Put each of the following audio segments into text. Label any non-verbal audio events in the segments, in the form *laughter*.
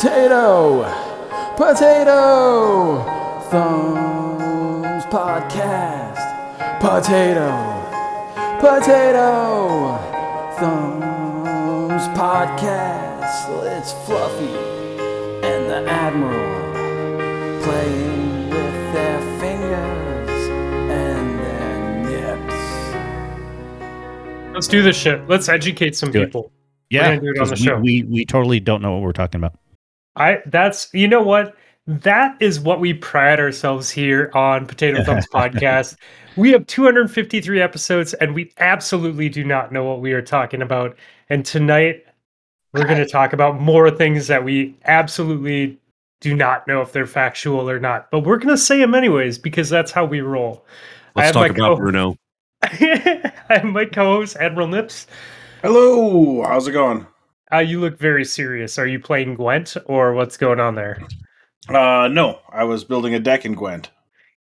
Potato! Potato! Thumbs Podcast. Potato! Potato! Thumbs Podcast. It's Fluffy and the Admiral playing with their fingers and their nips. Let's do this shit. Let's educate some Do people. Yeah, gonna it on the 'cause we, we we totally don't know what we're talking about. I that's you know what? That is what we pride ourselves here on Potato *laughs* Thumbs Podcast. We have 253 episodes and we absolutely do not know what we are talking about. And tonight we're going to talk about more things that we absolutely do not know if they're factual or not. But we're going to say them anyways because that's how we roll. Let's talk about co- Bruno. *laughs* I have my co-host Admiral Nips. Hello, how's it going? Uh, you look very serious. Are you playing Gwent or what's going on there? Uh, no, I was building a deck in Gwent.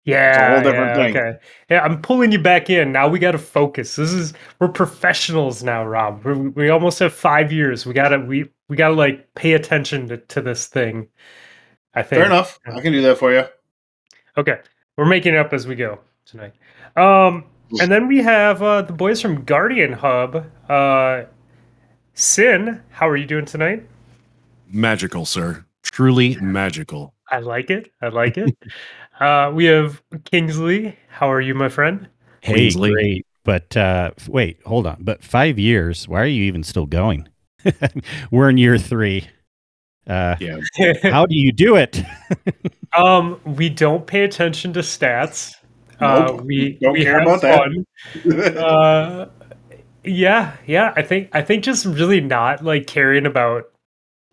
Yeah, whole different yeah, thing. Okay. Yeah, I'm pulling you back in. Now we got to focus. This is we're professionals now, Rob. We're, we almost have five years. We gotta we we gotta like pay attention to, to this thing. I think. Fair enough. I can do that for you. Okay, we're making it up as we go tonight. Um, and then we have uh, the boys from Guardian Hub. Uh, Sin, how are you doing tonight? Magical, sir. Truly magical. I like it. I like it. *laughs* uh, we have Kingsley. How are you, my friend? Hey, Queensley. great. But uh, wait, hold on. But five years? Why are you even still going? *laughs* we're in year three. Uh, Yeah. how do you do it? *laughs* Um, we don't pay attention to stats. Uh, we Don't we care have about that. Uh, yeah, yeah. I think I think just really not like caring about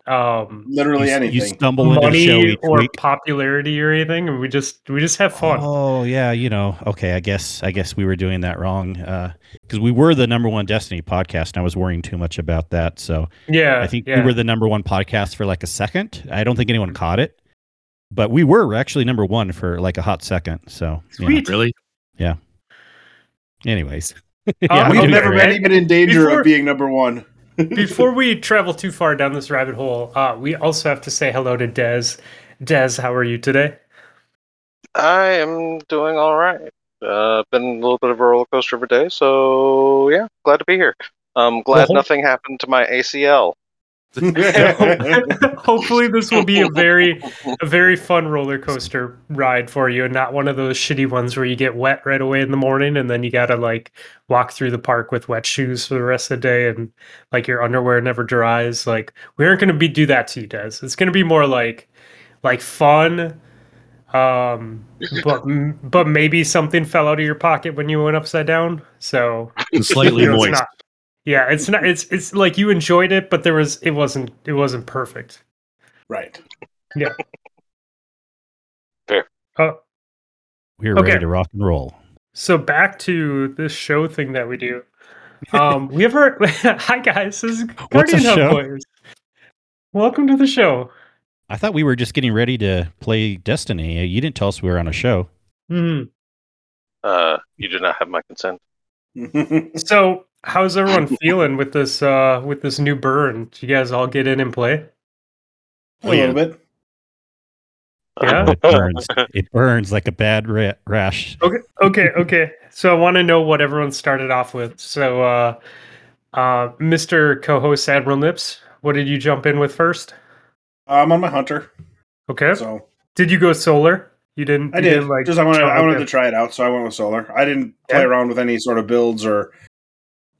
um Literally you, anything. you stumble into the show money each or week. popularity or anything, and we just we just have fun. Oh yeah, you know. Okay, I guess I guess we were doing that wrong because we were the number one Destiny podcast, and I was worrying too much about that. So yeah, I think yeah. we were the number one podcast for like a second. I don't think anyone caught it, but we were actually number one for like a hot second. So yeah. Really? Yeah. Anyways, *laughs* I'm We've never great. been even in danger Before- of being number one. *laughs* Before we travel too far down this rabbit hole, uh, we also have to say hello to Dez. Dez, how are you today? I am doing all right. Uh, been a little bit of a roller coaster of a day, so yeah, glad to be here. I'm glad Well, nothing happened to my ACL. *laughs* Hopefully, this will be a very a very fun roller coaster ride for you, and not one of those shitty ones where you get wet right away in the morning, and then you gotta like walk through the park with wet shoes for the rest of the day, and like your underwear never dries. Like we aren't gonna be do that to you, Des. It's gonna be more like like fun. Um, but but maybe something fell out of your pocket when you went upside down. So And slightly you know, moist. not- yeah, it's not. It's it's like you enjoyed it, but there was it wasn't it wasn't perfect. right. Yeah. Fair. Oh, we're Okay. ready to rock and roll. so back to this show thing that we do. Um, we have our *laughs* hi guys. This is What's a Guardian Hub show? Boys. Welcome to the show. I thought we were just getting ready to play Destiny. You didn't tell us we were on a show. Mhm. Uh, you do not have my consent. *laughs* So, how's everyone feeling with this uh with this new burn? Did you guys all get in and play? a little bit. Yeah. It *laughs* burns. it burns like a bad ra- rash. Okay, okay, okay. So I want to know what everyone started off with. So, uh, uh, Mr. Co-host Admiral Nips, what did you jump in with first? I'm on my hunter, Okay. so Did you go solar? You didn't. I you did. didn't, like Just I wanted, I wanted okay. to try it out, so I went with solar. I didn't play Yeah. around with any sort of builds or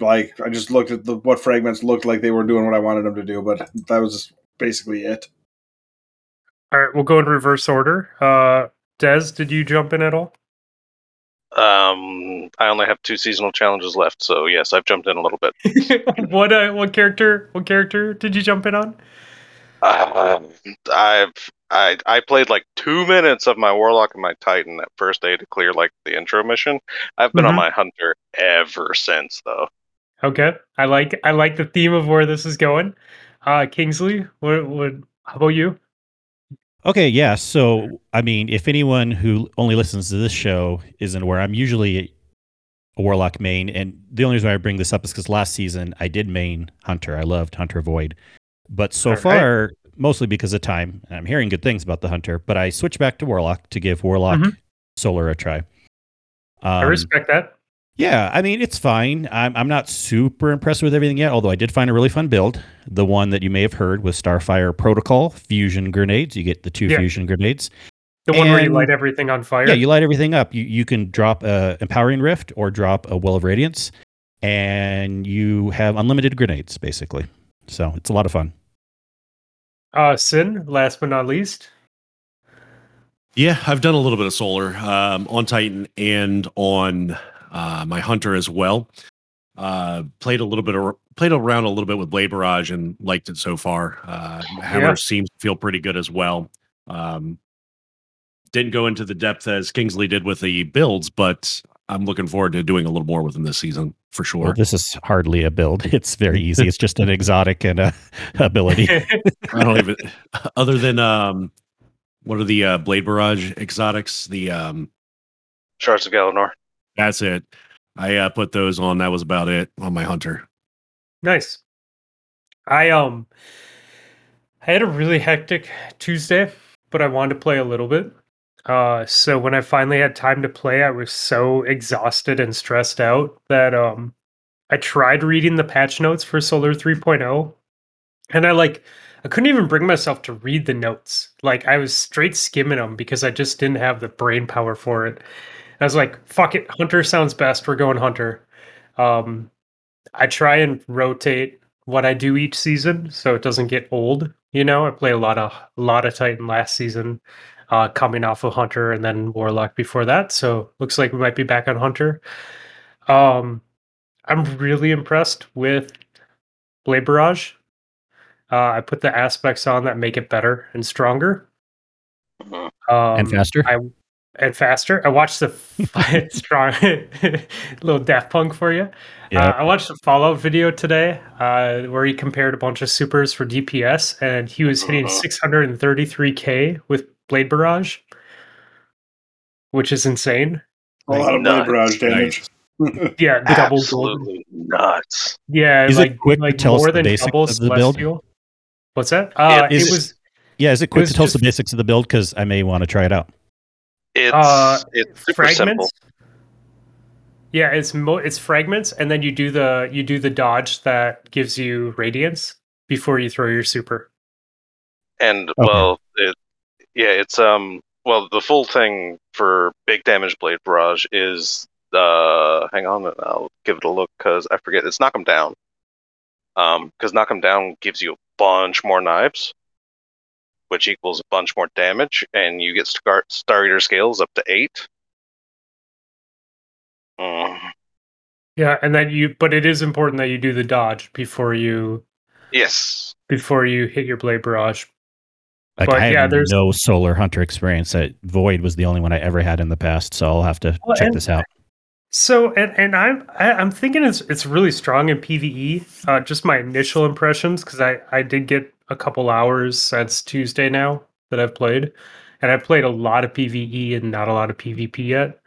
like. I just looked at the, what fragments looked like they were doing what I wanted them to do, but that was basically it. All right, we'll go in reverse order. Uh, Des, did you jump in at all? Um, I only have two seasonal challenges left, so yes, I've jumped in a little bit. *laughs* what uh, what character? What character did you jump in on? Uh, I've I I played like two minutes of my warlock and my titan that first day to clear like the intro mission. I've been Mhm. on my hunter ever since though. Okay, I like I like the theme of where this is going. Uh, Kingsley, what what? How about you? Okay, yeah. So, I mean, if anyone who only listens to this show isn't aware, I'm usually a Warlock main, and the only reason why I bring this up is because last season I did main Hunter. I loved Hunter Void, but so All right. far mostly because of time. And I'm hearing good things about the hunter, but I switched back to warlock to give warlock Mhm. solar a try. I Um, respect that. Yeah, I mean it's fine. I'm I'm not super impressed with everything yet, although I did find a really fun build. The one that you may have heard was Starfire Protocol fusion grenades. You get the two Yeah. fusion grenades. The one where you light everything on fire. Yeah, you light everything up. You you can drop a empowering rift or drop a well of radiance, and you have unlimited grenades basically. So it's a lot of fun. uh, Sin, last but not least. Yeah, I've done a little bit of solar um, on Titan and on uh, my Hunter as well. Uh, played a little bit, of, played around a little bit with Blade Barrage and liked it so far. Uh, Hammer Yeah. seems to feel pretty good as well. Um, didn't go into the depth as Kingsley did with the builds, but I'm looking forward to doing a little more within this season for sure. Well, this is hardly a build. *laughs* It's very easy. It's just an exotic and a *laughs* ability. *laughs* I don't even, other than um, what are the uh, Blade Barrage exotics? The um, Shards of Galanor. That's it. I uh, put those on. That was about it on my hunter. Nice. I um I had a really hectic Tuesday, but I wanted to play a little bit. Uh so when I finally had time to play, I was so exhausted and stressed out that um I tried reading the patch notes for Solar 3.0 and I like I couldn't even bring myself to read the notes. Like I was straight skimming them because I just didn't have the brain power for it. I was like, fuck it, Hunter sounds best. We're going Hunter. Um I try and rotate what I do each season so it doesn't get old. You know, I play a lot of a lot of Titan last season, uh, coming off of Hunter and then Warlock before that. So looks like we might be back on Hunter. Um, I'm really impressed with Blade Barrage. Uh, I put the aspects on that make it better and stronger. Mhm. Um, and faster. I and faster. I watched the *laughs* *laughs* strong *laughs* little Daft Punk for you. Yeah. Uh, I watched a Fallout video today uh, where he compared a bunch of supers for DPS, and he was hitting Uh-huh. 633k with Blade Barrage, which is insane. A lot of blade barrage damage. Yeah, double gold. Absolutely nuts. Yeah, Is it like quick to like tell us more the than basics double of the build? What's that? Uh, Is it it- was yeah, is it quick was to tell us the basics of the build? Because I may want to try it out. It's Uh, it's super simple. fragments. Yeah, it's mo- it's fragments, and then you do the you do the dodge that gives you radiance before you throw your super. And well, it yeah, it's um well the full thing for big damage blade barrage is uh hang on I'll give it a look because I forget it's knock knock 'em down. Um, because knock knock 'em down gives you a bunch more knives, which equals a bunch more damage, and you get star star eater scales up to eight. Mm, Yeah, and then you, but it is important that you do the dodge before you yes. before you hit your blade barrage. Like But I have yeah, there's- no solar hunter experience. That Void was the only one I ever had in the past, so I'll have to Well, check and- this out. So, and and I'm I, I'm thinking it's it's really strong in PVE. Uh, just my initial impressions because I I did get a couple hours since Tuesday now that I've played, and I've played a lot of PVE and not a lot of PvP yet.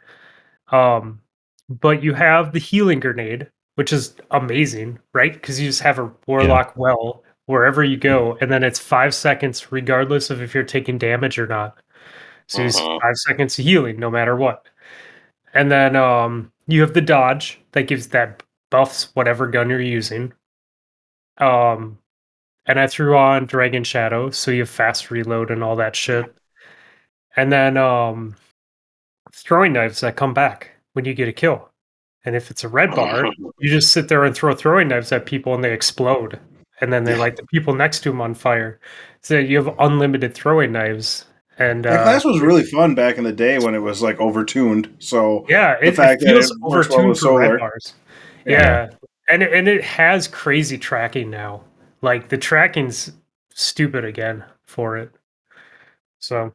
Um, but you have the healing grenade, which is amazing, right? Because you just have a warlock well wherever you go, and then it's five seconds regardless of if you're taking damage or not. So it's Mhm. five seconds of healing no matter what. And then um, you have the dodge that gives that buffs whatever gun you're using. Um, and I threw on Dragon Shadow, so you have fast reload and all that shit. And then um, throwing knives that come back when you get a kill. And if it's a red bar, you just sit there and throw throwing knives at people and they explode. And then they light the people next to them on fire. So you have unlimited throwing knives. And That uh, class was really fun back in the day when it was like overtuned. So Yeah, The it, it fact that feels it works well overtuned with for red solar. bars. Yeah. and it, and it has crazy tracking now. Like the tracking's stupid again for it. So,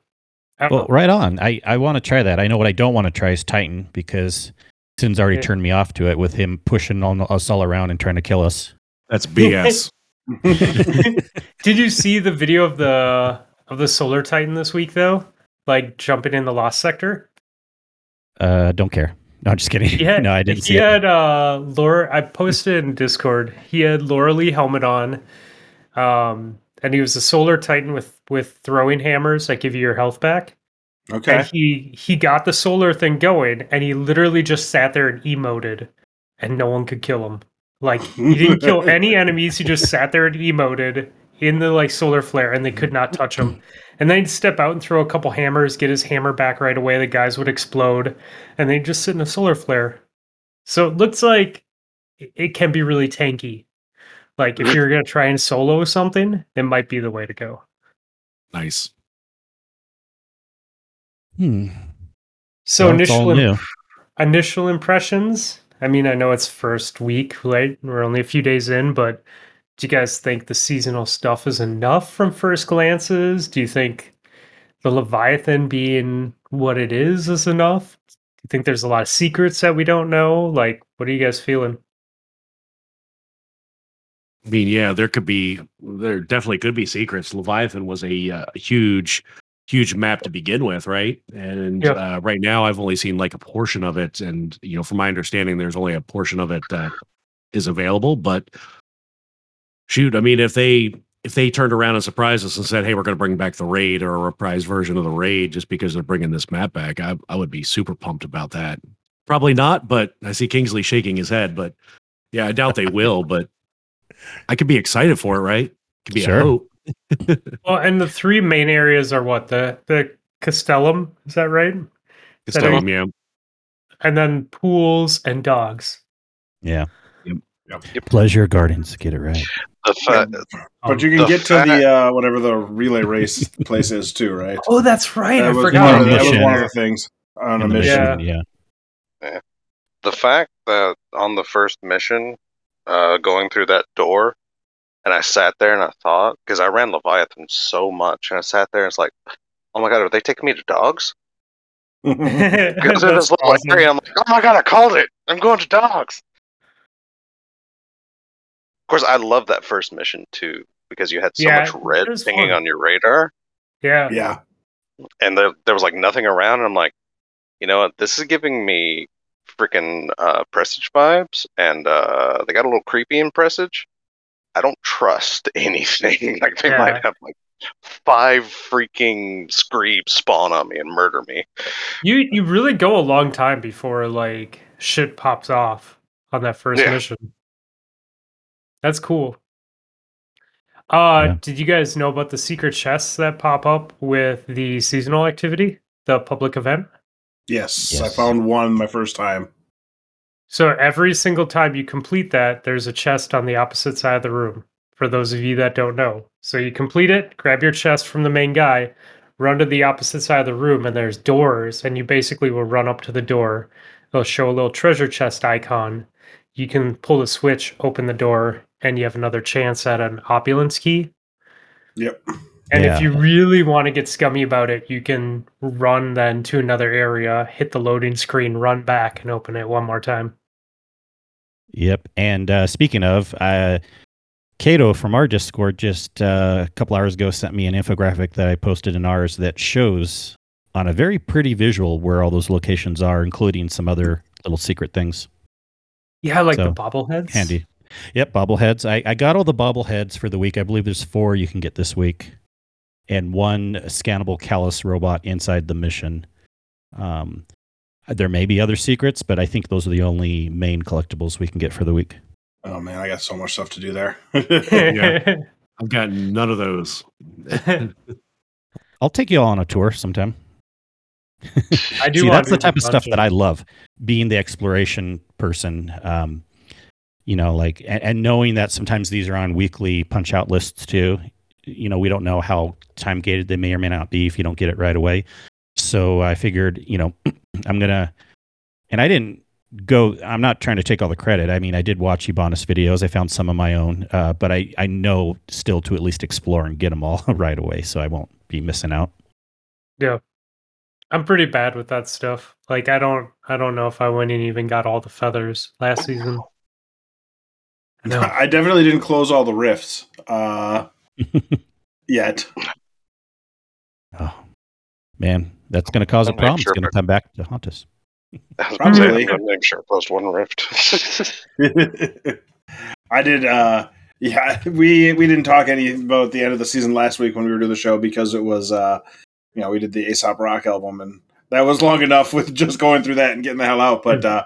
I don't Well, know. right on. I, I want to try that. I know what I don't want to try is Titan because Sin's already Yeah. turned me off to it with him pushing on us all around and trying to kill us. That's BS. *laughs* *laughs* Did you see the video of the of the Solar Titan this week though? Like jumping in the lost sector. Uh, don't care. No, I'm just kidding. He had, *laughs* no, I didn't he see it. had uh Laura I posted in Discord. He had Loreley helmet on. Um and he was a solar titan with with throwing hammers that give you your health back. Okay. And he he got the solar thing going, and he literally just sat there and emoted, and no one could kill him. Like he didn't kill *laughs* any enemies. He just sat there and emoted in the like solar flare, and they could not touch him. *clears throat* And then he'd step out and throw a couple hammers, get his hammer back right away. The guys would explode, and they'd just sit in a solar flare. So it looks like it- it can be really tanky. Like if you're gonna try and solo something, it might be the way to go. Nice. Hmm. So Well, it's all initial new. initial impressions. I mean, I know it's first week, right? We're only a few days in, but do you guys think the seasonal stuff is enough from first glances? Do you think the Leviathan being what it is is enough? Do you think there's a lot of secrets that we don't know? Like, what are you guys feeling? I mean, yeah, there could be, there definitely could be secrets. Leviathan was a, uh, huge, huge map to begin with, right? And Yep. uh, right now, I've only seen like a portion of it, and you know, from my understanding, there's only a portion of it that is available. But shoot, I mean, if they if they turned around and surprised us and said, "Hey, we're going to bring back the raid or a reprised version of the raid," just because they're bringing this map back, I, I would be super pumped about that. Probably not, but I see Kingsley shaking his head. But yeah, I doubt they will. *laughs* But I could be excited for it, right? Could be Sure. a hope. *laughs* Well, and the three main areas are what the the Castellum is that right? Castellum, That telling yeah. And then pools and dogs. Yeah. Yep. Yep. Pleasure Gardens. Get it right. The fa- But you can the get to fact- the uh, whatever the relay race *laughs* place is too, right? Oh, that's right. I that was, forgot. one of, the- that was one of the things on a In the mission. Yeah. Yeah. the fact that on the first mission, uh, going through that door, and I sat there and I thought, because I ran Leviathan so much, and I sat there and it's like, oh my god, are they taking me to dogs? *laughs* *laughs* Because in That's this little awesome. area, I'm like, oh my god, I called it. I'm going to dogs. Of course, I love that first mission too, because you had so Yeah, much red it was pinging fun. on your radar. Yeah. yeah. and there, there was like nothing around and i'm like you know what this is giving me freaking uh presage vibes and uh they got a little creepy in presage i don't trust *laughs* anything *laughs* like they Yeah. might have like five freaking screebs spawn on me and murder me You you really go a long time before like shit pops off on that first Yeah. mission. That's cool. Uh Yeah. did you guys know about the secret chests that pop up with the seasonal activity, the public event? Yes, I found one my first time. So every single time you complete that, there's a chest on the opposite side of the room. For those of you that don't know. So you complete it, grab your chest from the main guy, run to the opposite side of the room, and there's doors, and you basically will run up to the door. It'll show a little treasure chest icon. You can pull the switch, open the door, and you have another chance at an opulence key. Yep. And Yeah. if you really want to get scummy about it, you can run then to another area, hit the loading screen, run back, and open it one more time. Yep. And uh, speaking of, uh, Cato from our Discord just uh, a couple hours ago sent me an infographic that I posted in ours that shows on a very pretty visual where all those locations are, including some other little secret things. Yeah, like So, the bobbleheads. Handy. Yep, bobbleheads. I, I got all the bobbleheads for the week. I believe there's four you can get this week, and one scannable Calus robot inside the mission. Um, there may be other secrets, but I think those are the only main collectibles we can get for the week. Oh man, I got so much stuff to do there. Yeah. *laughs* *laughs* I've got none of those. *laughs* I'll take you all on a tour sometime. I do See, wanna that's the do type of stuff dungeon. that I love, being the exploration person. Um, you know, like and, and knowing that sometimes these are on weekly punch out lists too. You know, we don't know how time gated they may or may not be if you don't get it right away. So I figured, you know, *clears throat* I'm gonna, and I didn't go. I'm not trying to take all the credit. I mean, I did watch Ibanez videos. I found some of my own, uh, but I I know still to at least explore and get them all *laughs* right away, so I won't be missing out. Yeah. I'm pretty bad with that stuff. Like I don't I don't know if I went and even got all the feathers last season. I. *laughs* I definitely didn't close all the rifts uh, *laughs* yet. Oh, man, that's going to cause a I'll make problem. sure it's going to come back to haunt us. *laughs* I was Probably. I'm gonna make sure I post one rift I did. Uh, Yeah, we we didn't talk any about the end of the season last week when we were doing the show because it was uh you know, we did the Aesop Rock album and that was long enough with just going through that and getting the hell out. But uh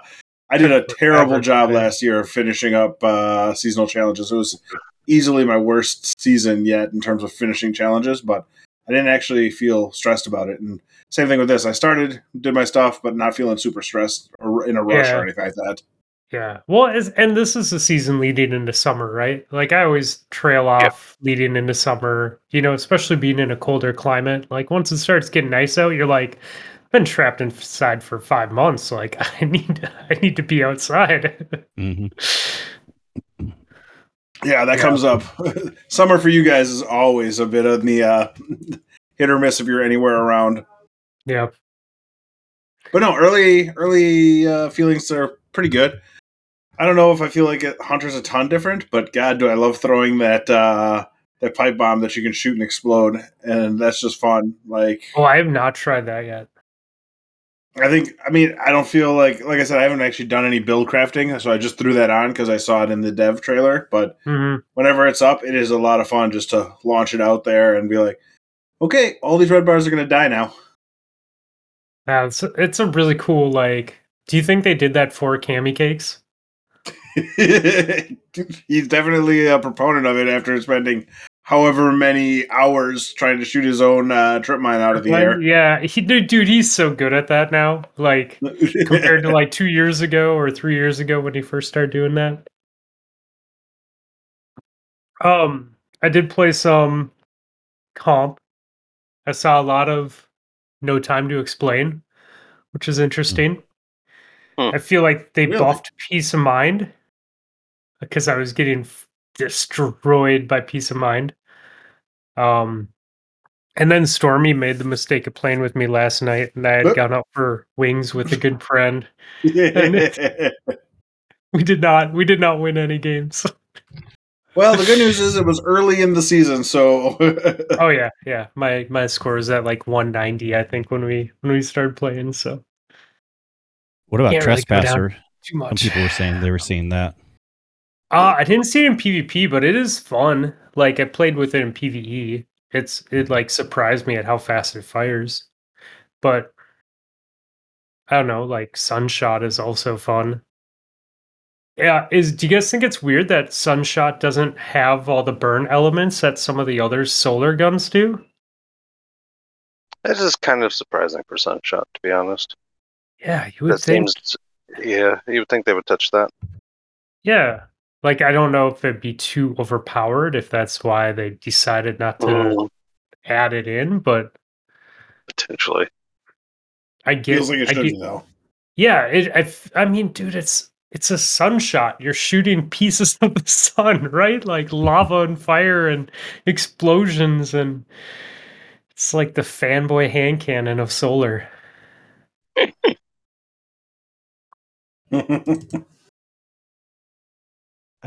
I did a terrible job last year of finishing up uh seasonal challenges. It was easily my worst season yet in terms of finishing challenges, but I didn't actually feel stressed about it. And same thing with this. I started, did my stuff, but not feeling super stressed or in a rush Yeah. or anything like that. Yeah. Well, as, and this is the season leading into summer, right? Like I always trail off leading into summer, you know, especially being in a colder climate. Like once it starts getting nice out, you're like, I've been trapped inside for five months. Like *laughs* I need, I need to be outside. hmm Yeah, that Yeah. comes up. *laughs* Summer for you guys is always a bit of the uh, *laughs* hit or miss if you're anywhere around. yeah. But no, early early uh, feelings are pretty good. I don't know if I feel like it, Hunter's a ton different, but God, do I love throwing that uh, that pipe bomb that you can shoot and explode, and that's just fun. Like Oh, I have not tried that yet. I think, I mean, I don't feel like, like I said, I haven't actually done any build crafting, so I just threw that on because I saw it in the dev trailer. But hmm whenever it's up, it is a lot of fun just to launch it out there and be like, okay, all these red bars are going to die now. Yeah, it's, it's a really cool, like, do you think they did that for Cami Cakes? *laughs* He's definitely a proponent of it after spending however many hours trying to shoot his own uh, trip mine out of the air. Yeah, he dude, dude, he's so good at that now. Like *laughs* compared to like two years ago or three years ago when he first started doing that. Um, I did play some comp. I saw a lot of No Time to Explain, which is interesting. Hmm. I feel like they Really? buffed Peace of Mind because I was getting f- destroyed by Peace of Mind. Um, and then Stormy made the mistake of playing with me last night, and I had gone out for wings with a good friend. well, *laughs* We did not, we did not win any games. Well, the good *laughs* news is it was early in the season, so *laughs* oh yeah, yeah. My my score was at like 190, I think, when we when we started playing. So What about Can't really go down trespasser? Some people were saying they were seeing that. Uh, I didn't see it in PvP, but it is fun. Like I played with it in PvE. It's it like surprised me at how fast it fires. But I don't know, like Sunshot is also fun. Yeah, is do you guys think it's weird that Sunshot doesn't have all the burn elements that some of the other solar guns do? That is kind of surprising for Sunshot, to be honest. Yeah, you would That think. seems, yeah, you would think they would touch that. Yeah. Like I don't know if it'd be too overpowered if that's why they decided not to Mm, add it in, but potentially. I get feels like it I should get- though. Yeah, it, I, f- I mean, dude, it's it's a sunshot. You're shooting pieces *laughs* of the sun, right? Like lava and fire and explosions, and it's like the fanboy hand cannon of solar. *laughs* *laughs*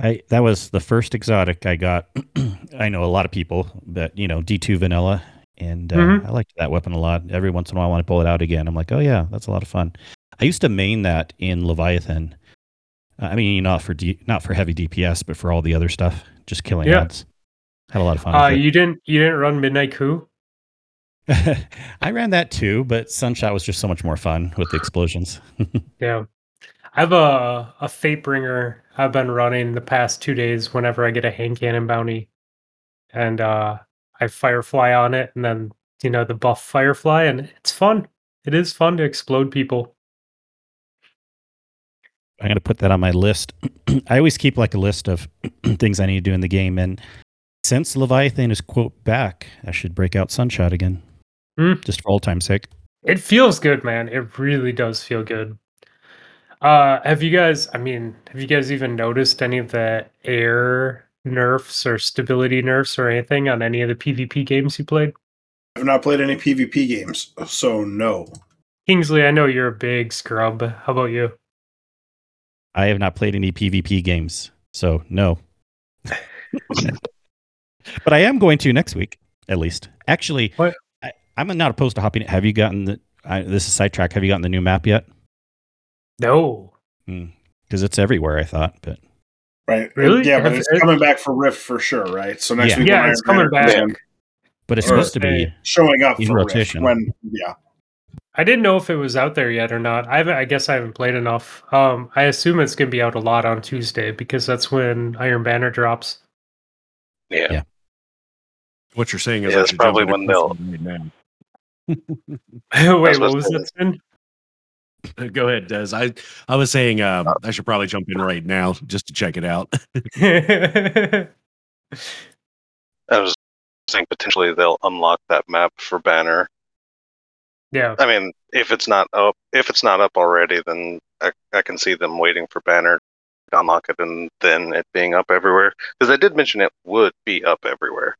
I that was the first exotic I got. *clears throat* I know a lot of people, but you know, D two vanilla, and uh, Mhm. I liked that weapon a lot. Every once in a while, when I pull it out again, I'm like, oh yeah, that's a lot of fun. I used to main that in Leviathan. Uh, I mean, not for D, not for heavy DPS, but for all the other stuff, just killing Yeah. ads. Had a lot of fun. Uh, you didn't you didn't run Midnight Coup? *laughs* I ran that too, but Sunshot was just so much more fun with the explosions. *laughs* Yeah. I have a a Fatebringer I've been running the past two days whenever I get a hand cannon bounty. And uh I firefly on it and then you know the buff firefly and it's fun. It is fun to explode people. I'm gonna put that on my list. *clears throat* I always keep like a list of *clears throat* things I need to do in the game, and since Leviathan is quote back, I should break out Sunshot again, Hmm. just for old time's sake. It feels good, man. It really does feel good. Uh have you guys I mean, have you guys even noticed any of the air nerfs or stability nerfs or anything on any of the PvP games you played? I've not played any PvP games, so no. Kingsley, I know you're a big scrub. How about you? I have not played any PvP games, so no. *laughs* but I am going to next week, at least. Actually, What? I, I'm not opposed to hopping. Have you gotten the? I, this is sidetrack. Have you gotten the new map yet? No. Because it's everywhere. I thought, but right? Really? Yeah, but it's coming back for Rift for sure, right? So next Yeah. week, Yeah, when it's Iron coming Man back. comes But it's Or supposed to be. showing up In for rotation. Rift when yeah. I didn't know if it was out there yet or not. I haven't, I guess I haven't played enough. Um, I assume it's gonna be out a lot on Tuesday because that's when Iron Banner drops. Yeah. Yeah. What you're saying is Yeah, that's probably into when they'll- right now. *laughs* Wait, what was that? Spin? *laughs* Go ahead, Des. I I was saying um, I should probably jump in right now just to check it out. *laughs* I was saying potentially they'll unlock that map for Banner. yeah, I mean, if it's not up, if it's not up already, then I, I can see them waiting for Banner to unlock it and then it being up everywhere. Because I did mention it would be up everywhere.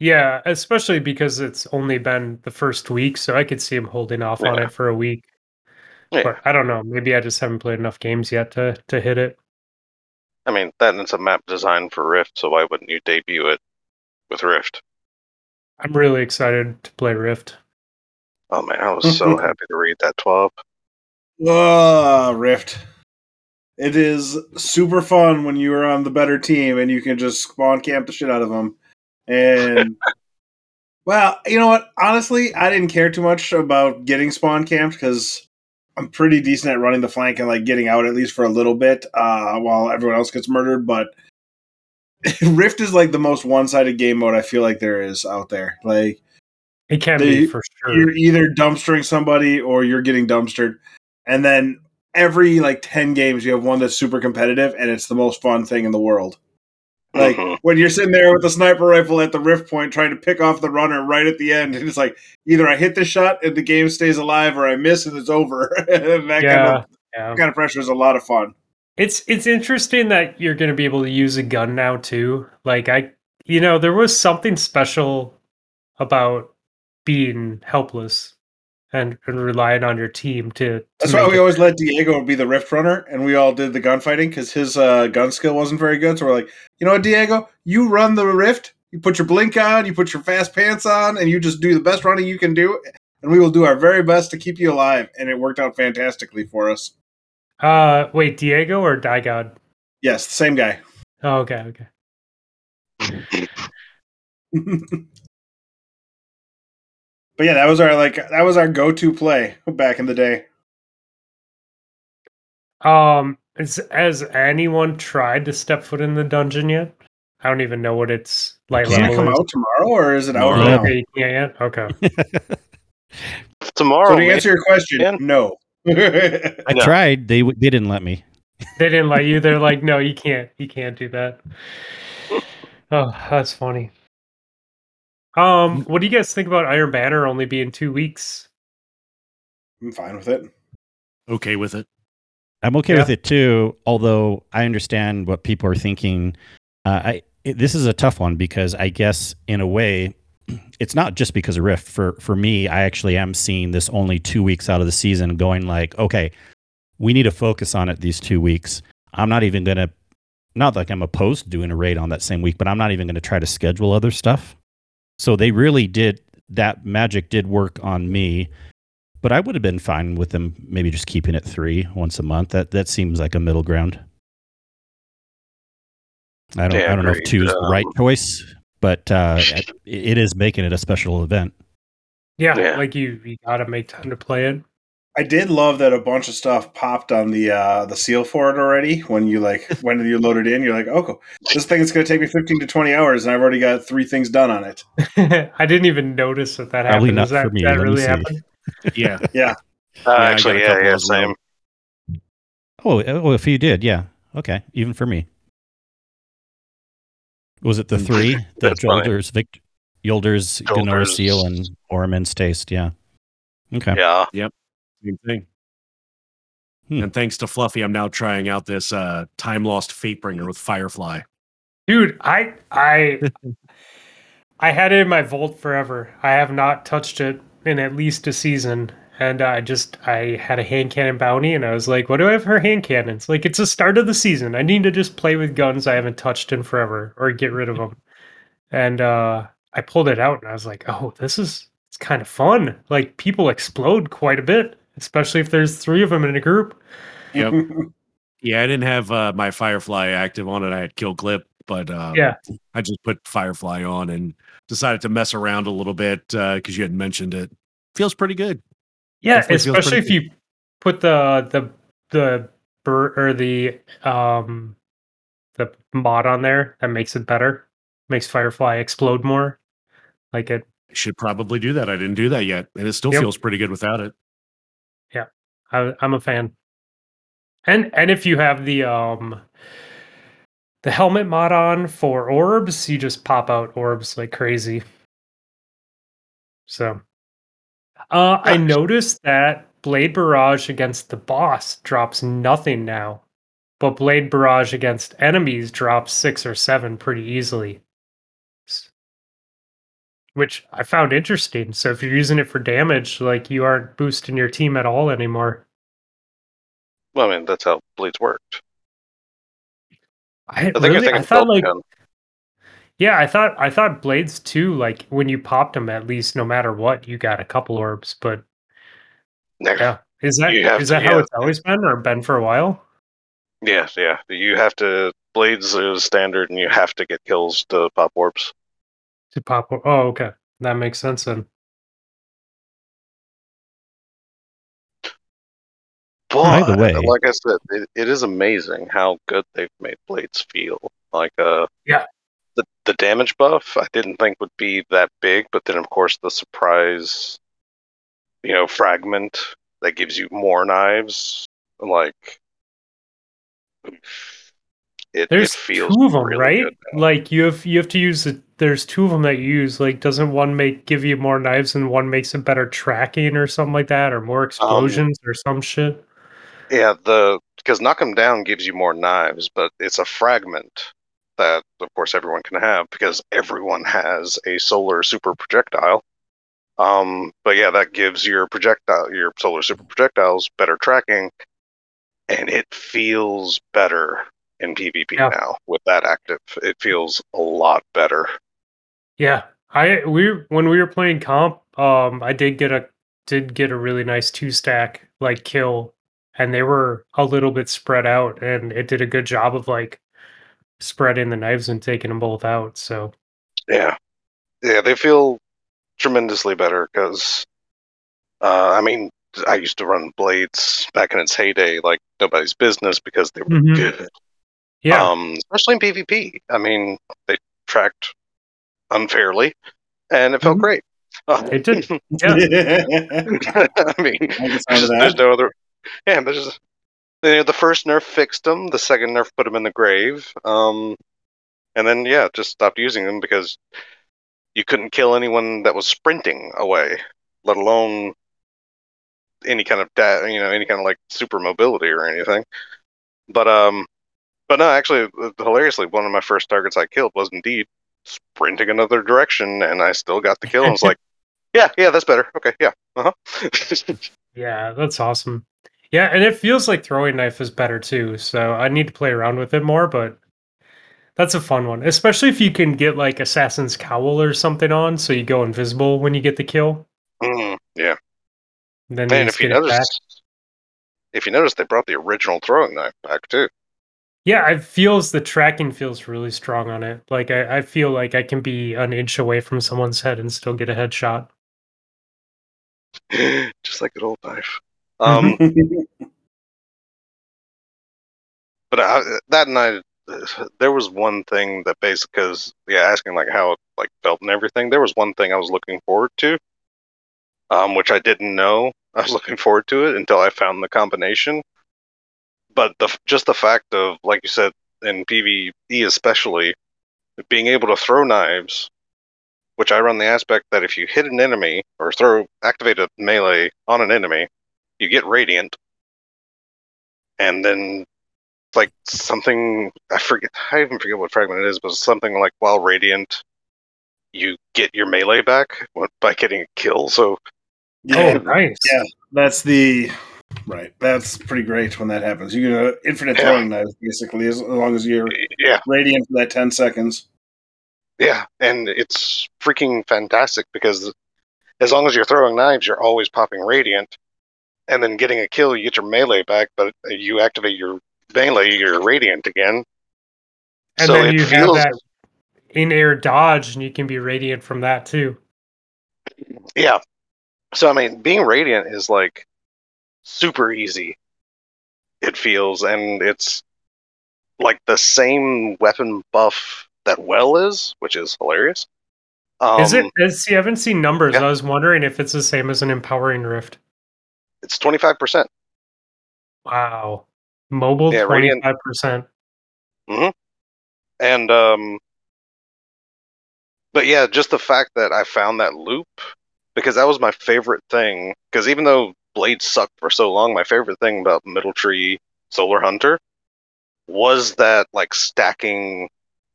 yeah, especially because it's only been the first week, so I could see him holding off on it for a week. Yeah. But I don't know. Maybe I just haven't played enough games yet to to hit it. I mean, that it's a map designed for Rift, so why wouldn't you debut it with Rift? I'm really excited to play Rift. Oh man, I was so *laughs* happy to read that 12. Oh, Rift. It is super fun when you are on the better team and you can just spawn camp the shit out of them. And *laughs* well, you know what? Honestly, I didn't care too much about getting spawn camped because I'm pretty decent at running the flank and like getting out at least for a little bit uh, while everyone else gets murdered. But *laughs* Rift is like the most one-sided game mode I feel like there is out there. Like It can They- be for sure. you're either dumpstering somebody or you're getting dumpstered and then every like 10 games you have one that's super competitive and it's the most fun thing in the world like *laughs* when you're sitting there with a sniper rifle at the rift point trying to pick off the runner right at the end and it's like either i hit the shot and the game stays alive or i miss and it's over *laughs* and that yeah, kind of yeah. kind of pressure is a lot of fun It's it's interesting that you're going to be able to use a gun now too. Like I, you know, there was something special about being helpless and, and relying on your team to. to that's why we it- always let diego be the rift runner and we all did the gunfighting because his uh, gun skill wasn't very good so we're like you know what diego you run the rift you put your blink on you put your fast pants on and you just do the best running you can do and we will do our very best to keep you alive and it worked out fantastically for us Uh, wait, Diego or Digod? yes the same guy Oh, okay, okay. *laughs* *laughs* but yeah that was our like that was our go-to play back in the day Um, is, has anyone tried to step foot in the dungeon yet? I don't even know what its like. Does it come is. out tomorrow or is it out Tomorrow. now? Okay, you can't? Okay. *laughs* Tomorrow, So to maybe. answer your question, man. no. I No. tried. They w- they didn't let me. They didn't let you. They're like, no, you can't. You can't do that. Oh, that's funny. Um, what do you guys think about Iron Banner only being two weeks? I'm fine with it. okay with it. I'm okay Yeah. with it too. Although I understand what people are thinking. Uh, I it, this is a tough one because I guess in a way, *clears throat* it's not just because of Rift. For for me, I actually am seeing this only two weeks out of the season, going like, okay, we need to focus on it these two weeks. I'm not even gonna, not like I'm opposed to doing a raid on that same week, but I'm not even gonna try to schedule other stuff. So they really did that magic did work on me but I would have been fine with them maybe just keeping it three once a month. That that seems like a middle ground. I don't Yeah, I don't know if two is the right Um, choice, but uh, *laughs* it, it is making it a special event. Yeah, Yeah. like you, you gotta make time to play it. I did love that a bunch of stuff popped on the uh, the seal for it already. When you like *laughs* when you load it in, you're like, oh, cool. this thing is going to take me 15 to 20 hours, and I've already got three things done on it. *laughs* I didn't even notice that that Probably happened. not Does that, for me. that Let me really see. happen? *laughs* Yeah. Yeah, Uh, I got actually, yeah, yeah, as well. same. Oh, oh, if you did, yeah, okay, even for me. Was it the three? The That's funny. Jolders, Vic, Yolders, Ganora Seal, and Orman's Taste? Yeah. Okay. Yeah. Same thing. Hmm. And thanks to Fluffy, I'm now trying out this uh, time lost Fatebringer with Firefly. Dude, I I *laughs* I had it in my vault forever. I have not touched it in at least a season. And I just I had a hand cannon bounty and I was like, what do I have for hand cannons? Like it's the start of the season. I need to just play with guns I haven't touched in forever or get rid of them. And uh I pulled it out and I was like, oh, this is it's kind of fun. Like people explode quite a bit, especially if there's three of them in a group. Yep. *laughs* Yeah, I didn't have uh, my Firefly active on it. I had Kill Clip, but um, Yeah. I just put Firefly on and decided to mess around a little bit because you had mentioned it. Feels pretty good. Yeah, Definitely especially if pretty you put the the the bir- or the um the mod on there that makes it better. Makes Firefly explode more. Like it I should probably do that. I didn't do that yet, and it still Yep. feels pretty good without it. I, I'm a fan. And and if you have the um the helmet mod on for orbs, you just pop out orbs like crazy. So uh I noticed that Blade Barrage against the boss drops nothing now. But Blade Barrage against enemies drops six or seven pretty easily. Which I found interesting. So if you're using it for damage, like you aren't boosting your team at all anymore. Well, I mean, that's how blades worked. I, I think really, think I thought like gun. yeah, I thought I thought blades too. Like when you popped them, at least no matter what, you got a couple orbs. But yeah, is that is to- that how yeah. it's always been or been for a while? Yeah, yeah. You have to blades is standard, and you have to get kills to pop orbs. To pop. or- Oh, okay, that makes sense then. But Either way. like I said, it, it is amazing how good they've made blades feel. Like uh, Yeah. the the damage buff I didn't think would be that big, but then of course the surprise, you know, fragment that gives you more knives. Like it, There's it feels two of them, really right? Like you have you have to use the. There's two of them that you use. Like, doesn't one make give you more knives and one makes it better tracking or something like that, or Um, more explosions or some shit? Yeah, the because knock 'em down gives you more knives, but it's a fragment that, of course, everyone can have because everyone has a solar super projectile. Um, but yeah, that gives your projectile, your solar super projectiles, better tracking, and it feels better in PvP Yeah. now with that active. It feels a lot better. Yeah, I we when we were playing comp, um, I did get a did get a really nice two stack like kill, and they were a little bit spread out, and it did a good job of like spreading the knives and taking them both out. So Yeah, yeah, they feel tremendously better because, uh, I mean, I used to run blades back in its heyday like nobody's business because they were Mhm. good. yeah, Um, especially in PvP. I mean, they tracked unfairly, and it felt Mhm. great. *laughs* It did. *laughs* Yeah, I mean, *laughs* I can sound there's, of there's that. no other. Yeah, there's. just- You know, the first nerf fixed them. The second nerf put them in the grave. Um, and then yeah, just stopped using them because you couldn't kill anyone that was sprinting away, let alone any kind of da- you know any kind of like super mobility or anything. But um, but no, actually, uh, hilariously, one of my first targets I killed was indeed sprinting another direction, and I still got the kill. And was like, *laughs* yeah, yeah, that's better. Okay, yeah, uh huh. *laughs* yeah, that's awesome. Yeah, and it feels like throwing knife is better too. So I need to play around with it more, but that's a fun one, especially if you can get like Assassin's Cowl or something on, so you go invisible when you get the kill. mm, yeah. Then Man, if you notice, if you notice, they brought the original throwing knife back too. Yeah, it feels the tracking feels really strong on it. Like I, I feel like I can be an inch away from someone's head and still get a headshot. *laughs* Just like an old knife. Um, *laughs* but I, that night, there was one thing that basically, because yeah, asking like how it like felt and everything, there was one thing I was looking forward to, um, which I didn't know I was *laughs* looking forward to it until I found the combination. But the just the fact of like you said in PvE especially, being able to throw knives, which I run the aspect that if you hit an enemy or throw activate a melee on an enemy, you get radiant, and then like something I forget I even forget what fragment it is, but something like while radiant, you get your melee back by getting a kill. So yeah, Oh, nice. Yeah. that's the right. That's pretty great when that happens. You get uh, infinite Yeah. throwing knives basically, as long as you're yeah, radiant for that ten seconds. yeah, and it's freaking fantastic because as long as you're throwing knives, you're always popping radiant, and then getting a kill, you get your melee back, but you activate your melee, you're radiant again. And so then you feels have that in air dodge, and you can be radiant from that too. yeah. So I mean, being radiant is like super easy. It feels, and it's like the same weapon buff that well is, which is hilarious. Um, is it? Is, see, I haven't seen numbers. yeah. I was wondering if it's the same as an empowering rift. It's twenty five percent. Wow, mobile twenty five percent. And um but yeah, just the fact that I found that loop because that was my favorite thing because even though blades sucked for so long, my favorite thing about Middle Tree Solar Hunter was that like stacking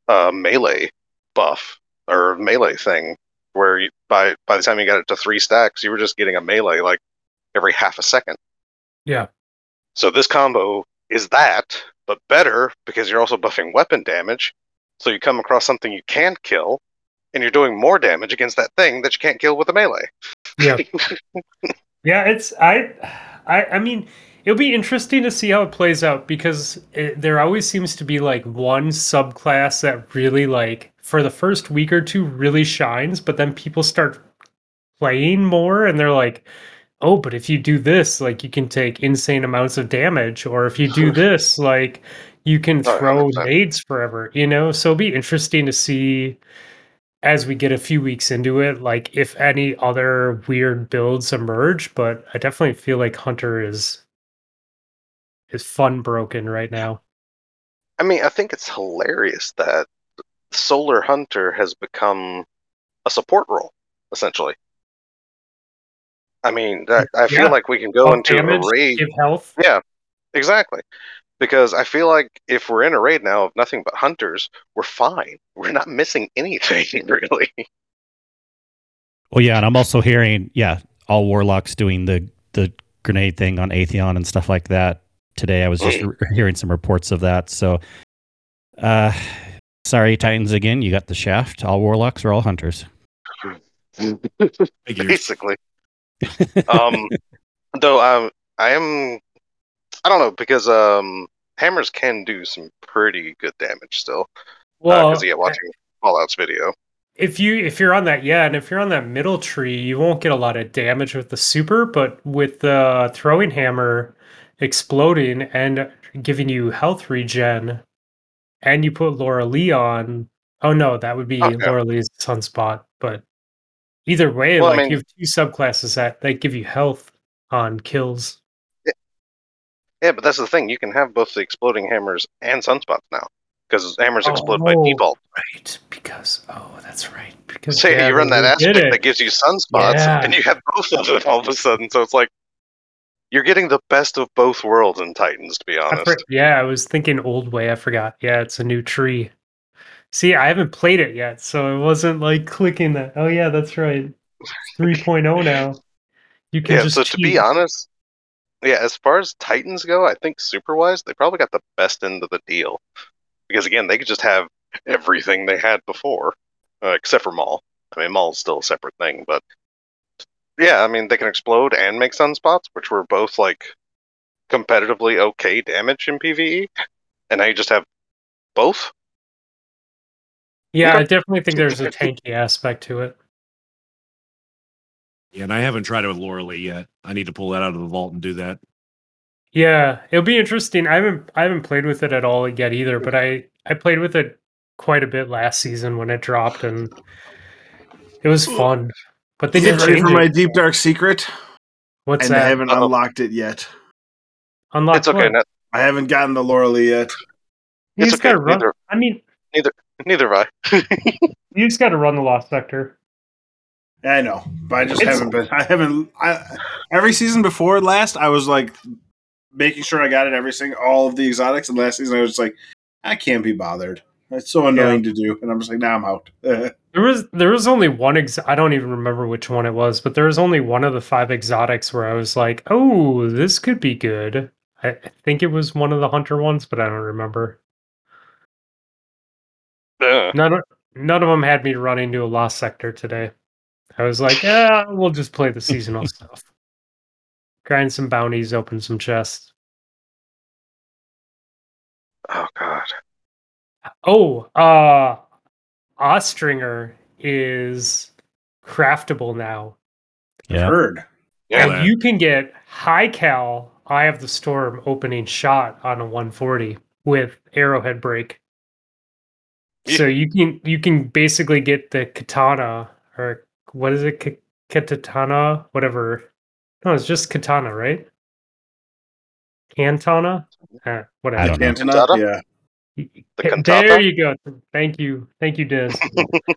uh melee buff or melee thing where you, by by the time you got it to 3 stacks, you were just getting a melee like every half a second. Yeah. So this combo is that, but better because you're also buffing weapon damage. So you come across something you can't kill, and you're doing more damage against that thing that you can't kill with a melee. Yeah. *laughs* Yeah, it's I, I, I mean, it'll be interesting to see how it plays out because it, there always seems to be like one subclass that really like for the first week or two really shines, but then people start playing more and they're like, oh, but if you do this, like you can take insane amounts of damage, or if you do *laughs* this, like you can Oh, throw 100%. nades forever, you know. So it'll be interesting to see as we get a few weeks into it, like if any other weird builds emerge, but I definitely feel like Hunter is is fun broken right now. I mean, I think it's hilarious that Solar Hunter has become a support role, essentially. I mean, that, I feel like we can go into damage, a raid. give health. Yeah, exactly. Because I feel like if we're in a raid now of nothing but hunters, we're fine. *laughs* We're not missing anything, *laughs* really. Well, yeah, and I'm also hearing, yeah, all warlocks doing the the grenade thing on Atheon and stuff like that. Today, I was just re- *laughs* hearing some reports of that. So, uh, sorry, Titans again. You got the shaft. All warlocks are all hunters. Basically. um, though um, I am, I don't know because um, hammers can do some pretty good damage still. Well, Because yeah, watching Fallout's video. if you if you're on that yeah, and if you're on that middle tree, you won't get a lot of damage with the super, but with the throwing hammer exploding and giving you health regen, and you put Loreley on. Oh no, that would be Oh, yeah. Loreley's sunspot. But either way, Well, I like mean- you have two subclasses that that give you health on kills. Yeah, but that's the thing. You can have both the exploding hammers and sunspots now because hammers explode by Oh. default. Right, because oh, that's right. Because So yeah, you run that aspect that gives you sunspots, Yeah. and you have both of them all of a sudden. So it's like you're getting the best of both worlds in Titans, to be I honest. for- yeah, I was thinking old way. I forgot. Yeah, it's a new tree. See, I haven't played it yet, so it wasn't like clicking that. Oh yeah, that's right. *laughs* 3.0 now. You can yeah. just So to be honest, yeah, as far as Titans go, I think super wise, they probably got the best end of the deal because again, they could just have everything they had before, uh, except for Maul. I mean, Maul's still a separate thing, but yeah, I mean, they can explode and make sunspots, which were both like competitively okay damage in PVE, and now you just have both. Yeah. I definitely think there's a tanky aspect to it. Yeah, and I haven't tried it with Loreley yet. I need to pull that out of the vault and do that. Yeah, it'll be interesting. I haven't I haven't played with it at all yet either, but I I played with it quite a bit last season when it dropped, and it was fun. But they Get did ready change for my deep dark secret, What's and I haven't Uh-oh. unlocked it yet. Unlock it's okay. what? No, I haven't gotten the Loreley yet. You it's just okay, gotta run. neither- I mean, neither have I. *laughs* you just gotta run the lost sector. I know, but I just It's- haven't been. I haven't. I, every season before last, I was like making sure I got it every single all of the exotics, and last season I was just like, I can't be bothered. It's so annoying to do, and I'm just like, now I'm out. *laughs* There was there was only one ex- I don't even remember which one it was, but there was only one of the five exotics where I was like, "Oh, this could be good." I, I think it was one of the hunter ones, but I don't remember. Uh, None of, none of them had me run into a lost sector today. I was like, "Yeah, we'll just play the seasonal *laughs* stuff, grind some bounties, open some chests." Oh God. Oh, uh Austringer is craftable now. Yeah. Heard. Yeah. and you can get high cal Eye of the Storm opening shot on a 140 with arrowhead brake. So you can you can basically get the katana or what is it K- katana whatever. No, it's just katana, right? Cantana? Uh, whatever. I don't know. Cantona? Cantata? Yeah. The There you go. Thank you. Thank you, Diz.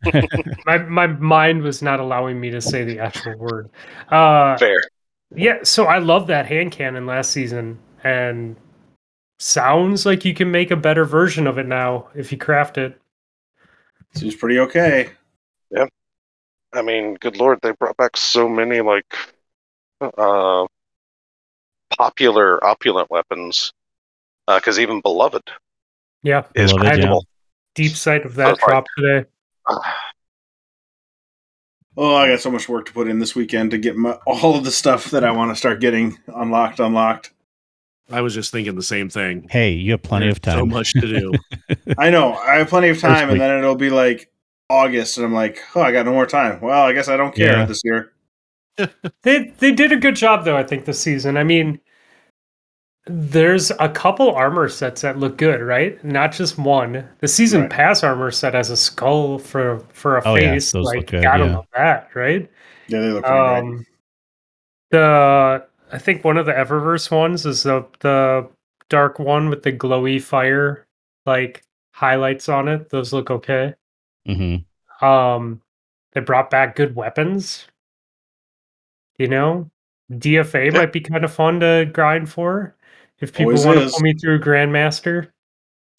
*laughs* my my mind was not allowing me to say the actual word. Uh Fair. yeah, so I love that hand cannon last season and sounds like you can make a better version of it now if you craft it. Seems pretty okay. I mean, good lord, they brought back so many like uh popular opulent weapons. Because even beloved Yeah. is Beloved, yeah. Deep sight of that it's like- drop today. *sighs* Oh, I got so much work to put in this weekend to get my, all of the stuff that I want to start getting unlocked, unlocked. I was just thinking the same thing. Hey, you have plenty of time. So much to do. *laughs* I know I have plenty of time, and then it'll be like August, and I'm like, oh, I got no more time. Well, I guess I don't care Yeah. this year. *laughs* They they did a good job though, I think, this season. I mean, there's a couple armor sets that look good, right? Not just one. The season Right. pass armor set has a skull for for a Oh, yeah, face. those look like good, gotta yeah. love that, right? Yeah, they look pretty great. Um, the I think one of the Eververse ones is the the dark one with the glowy fire like highlights on it. Those look okay. Hmm Um, they brought back good weapons. You know, DFA Yeah. might be kind of fun to grind for if people Always want to pull me through Grandmaster.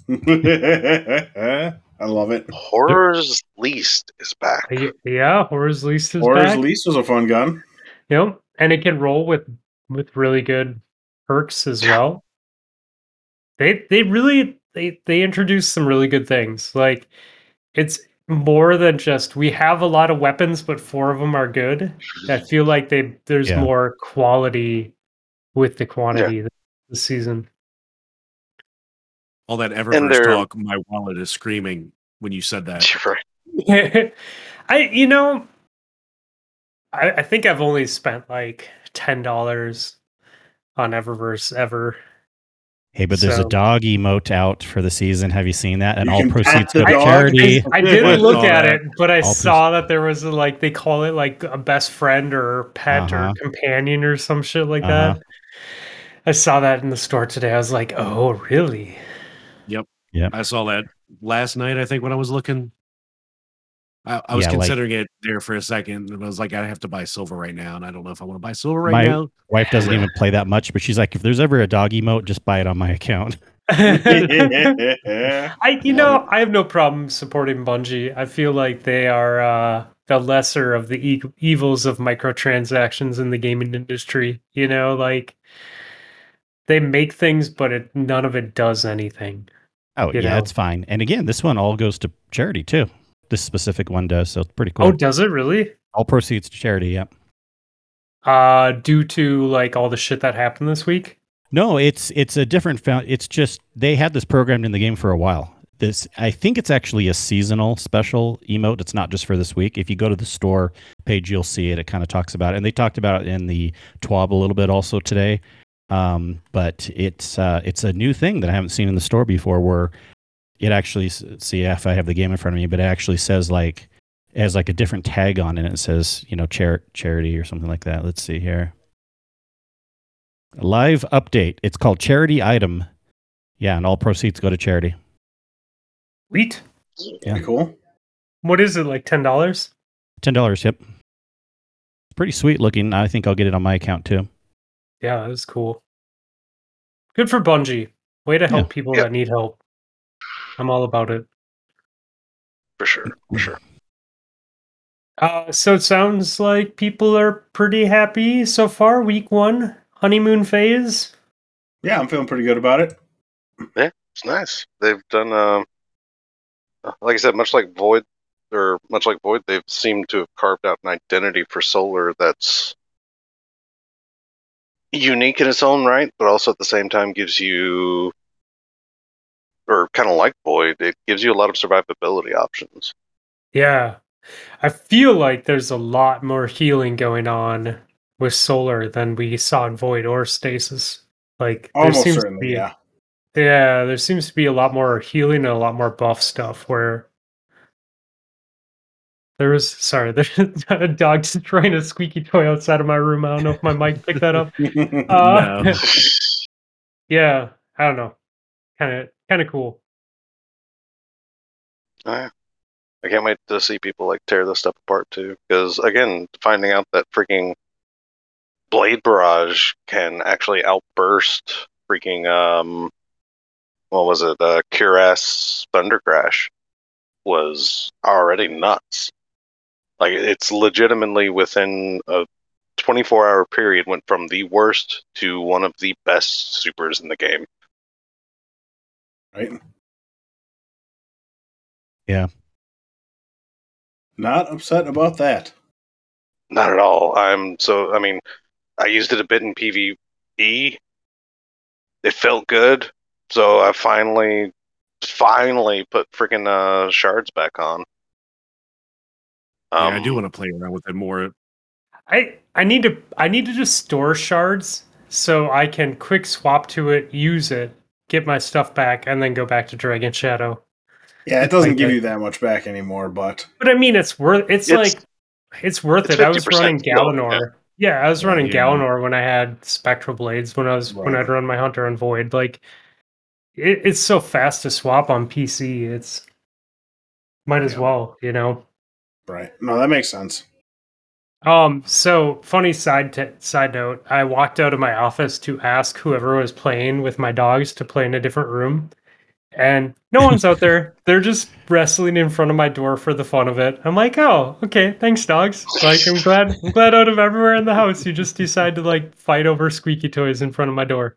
*laughs* I love it. Horror's Least is back. Yeah, Horror's Least is Horror's back. Least was a fun gun. Yep, and it can roll with with really good perks as well. They they really they they introduced some really good things. Like it's more than just we have a lot of weapons, but four of them are good. I feel like they there's Yeah. more quality with the quantity this season. All that Eververse talk, my wallet is screaming when you said that. Right. *laughs* I you know I, I think I've only spent like ten dollars on Eververse ever. Hey, but there's So- a dog emote out for the season. Have you seen that? And all proceeds go to dog. charity. I didn't look at it, but I All saw that there was a, like they call it like a best friend or pet Uh-huh. or companion or some shit like Uh-huh. that. I saw that in the store today. I was like, "Oh, really?" Yep. Yep. I saw that last night, I think, when I was looking. I, I was Yeah, like- considering it there for a second. And I was like, I have to buy silver right now. And I don't know if I want to buy silver right My- now. Wife doesn't even *laughs* play that much, but she's like, if there's ever a dog emote, just buy it on my account. *laughs* I you know I have no problem supporting Bungie. I feel like they are uh, the lesser of the e- evils of microtransactions in the gaming industry. You know, like they make things, but it, none of it does anything. Oh, yeah, know. it's fine. And again, this one all goes to charity too. This specific one does, so it's pretty cool. Oh, does it really? all proceeds to charity. Yeah. Uh, due to like all the shit that happened this week. No, it's it's a different found. It's just they had this programmed in the game for a while. This I think it's actually a seasonal special emote. It's not just for this week. If you go to the store page, you'll see it. It kind of talks about it, and they talked about it in the TWAB a little bit also today. Um, but it's uh, it's a new thing that I haven't seen in the store before, where it actually s- see if I have the game in front of me, but it actually says like it has like a different tag on it. And it says you know char- charity or something like that. Let's see here. Live update. It's called charity item. Yeah, and all proceeds go to charity. Wheat. Yeah. Pretty cool. What is it like? Ten dollars? Ten dollars. Yep. Pretty sweet looking. I think I'll get it on my account too. Yeah, that's cool. Good for Bungie. Way to help Yeah. people Yeah. that need help. I'm all about it. For sure. For sure. Uh, so it sounds like people are pretty happy so far. Week one, honeymoon phase. Yeah, I'm feeling pretty good about it. Yeah, it's nice. They've done, um, like I said, much like Void, or much like Void, they've seemed to have carved out an identity for Solar that's unique in its own right, but also at the same time gives you or kind of like Void, it gives you a lot of survivability options. Yeah. I feel like there's a lot more healing going on with solar than we saw in Void or Stasis. Like there Almost seems to certainly, be yeah. Yeah, there seems to be a lot more healing and a lot more buff stuff where there was sorry, *laughs* there's a dog just destroying a squeaky toy outside of my room. I don't know if my mic picked that up. *laughs* Uh, No. *laughs* yeah, I don't know. Kind of kind of cool. I can't wait to see people like tear this stuff apart too. Because again, finding out that freaking Blade Barrage can actually outburst freaking um, what was it? Uh, Cuirass Thunder Crash was already nuts. Like it's legitimately within a 24 hour period went from the worst to one of the best supers in the game. Right? Yeah. Not upset about that. Not at all. I'm so. I mean, I used it a bit in PvE. It felt good, so I finally, finally put freaking uh, shards back on. yeah, I Um, do want to play around with it more. I I need to I need to just store shards so I can quick swap to it, use it, get my stuff back, and then go back to Dragon Shadow. Yeah, it doesn't Like give that. you that much back anymore, but But I mean, it's worth. It's, It's- like it's worth it's it. I was running still, Galanor. Yeah, I was running Yeah. Galanor when I had Spectral Blades. When I was when I'd run my Hunter and Void, like it, it's so fast to swap on PC. It's might as well, you know. right. No, that makes sense. Um, so funny side t- side note, I walked out of my office to ask whoever was playing with my dogs to play in a different room. And no one's out there. *laughs* They're just wrestling in front of my door for the fun of it. I'm like, oh, okay, thanks, dogs. Like, I'm glad, I'm glad out of everywhere in the house, you just decide to like fight over squeaky toys in front of my door.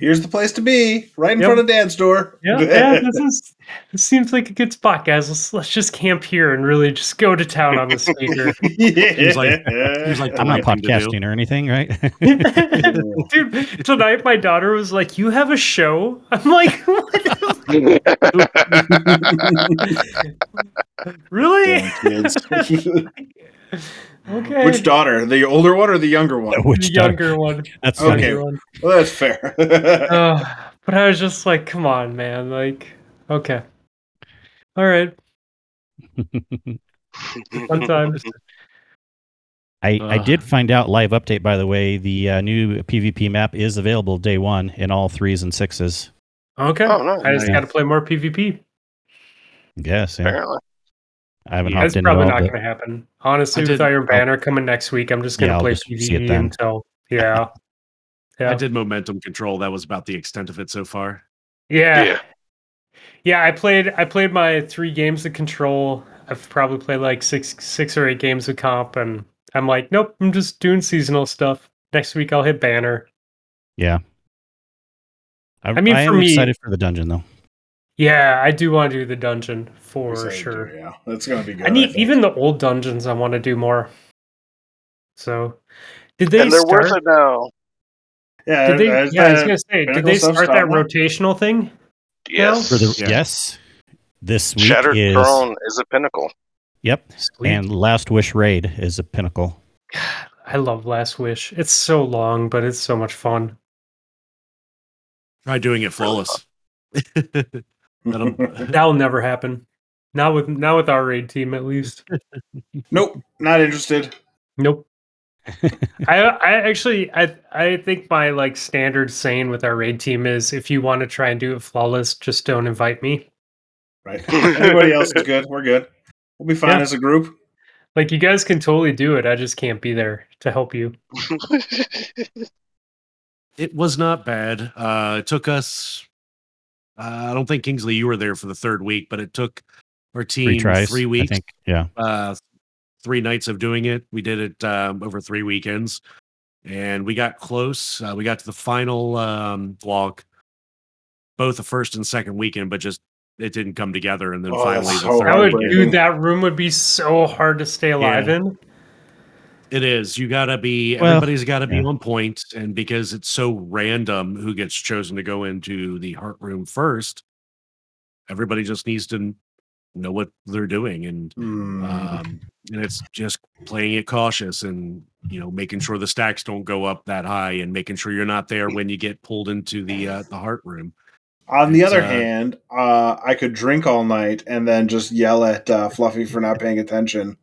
Here's the place to be, right in Yep. front of Dad's door. Yeah, *laughs* yeah. This is this seems like a good spot, guys. Let's let's just camp here and really just go to town on the speaker. *laughs* yeah. Seems like- seems like I'm not right thing to do. podcasting or anything, right? *laughs* Dude, tonight my daughter was like, "You have a show?" I'm like, "What? really?" Damn kids. Okay. Which daughter? The older one or the younger one? *laughs* Which the dog- younger one? That's Okay. Younger one. Well, that's fair. *laughs* Uh, but I was just like, "Come on, man!" Like, okay, all right, *laughs* fun times. I, I did find out live update by the way. The uh, new PvP map is available day one in all threes and sixes. Okay, Oh, nice. I just Nice. got to play more PvP. Yes, yeah. Apparently. I haven't Yeah, hopped That's into probably not going to happen. Honestly, I with did- Iron Banner coming next week, I'm just going to I'll play just see it PvE then. until yeah, *laughs* yeah. I did momentum control. That was about the extent of it so far. Yeah. Yeah. Yeah, I played I played my three games of control. I've probably played like six six or eight games of comp and I'm like, nope, I'm just doing seasonal stuff. Next week I'll hit banner. Yeah. I, I mean, I for am me- excited for the dungeon though. Yeah, I do want to do the dungeon for sure. to, Yeah, that's gonna be good. I need think. even the old dungeons I want to do more. So did they and they're start worth it now. Yeah, did they, uh, yeah, I was gonna say, did they start that start rotational thing? Yes. For the Yeah. yes, this week Shattered is Throne is a pinnacle. yep, Sweet. and Last Wish Raid is a pinnacle. I love Last Wish. It's so long, but it's so much fun. Try doing it flawless. *laughs* *laughs* That'll- *laughs* That'll never happen. Not with not with our raid team, at least. *laughs* nope, not interested. Nope. *laughs* I I actually I I think my like standard saying with our raid team is if you want to try and do it flawless, just don't invite me. Right. Everybody else is good. We're good. We'll be fine Yeah. as a group. Like you guys can totally do it. I just can't be there to help you. it was not bad. Uh, it took us. Uh, I don't think Kingsley, you were there for the third week, but it took our team Three tries. three I weeks, think. Yeah. uh, three nights of doing it. We did it um, over three weekends, and we got close. Uh, we got to the final um, walk, both the first and second weekend, but just it didn't come together. And then Oh, finally, that's the so third That would heartbreaking. dude, that room would be so hard to stay alive Yeah. in. It is. You got to be. Well, everybody's got to be yeah. on point, and because it's so random who gets chosen to go into the heart room first, everybody just needs to know what they're doing and Hmm. um, and it's just playing it cautious and you know making sure the stacks don't go up that high and making sure you're not there when you get pulled into the uh, the heart room. On the It's, other uh, hand, uh, I could drink all night and then just yell at uh, Fluffy for not paying attention.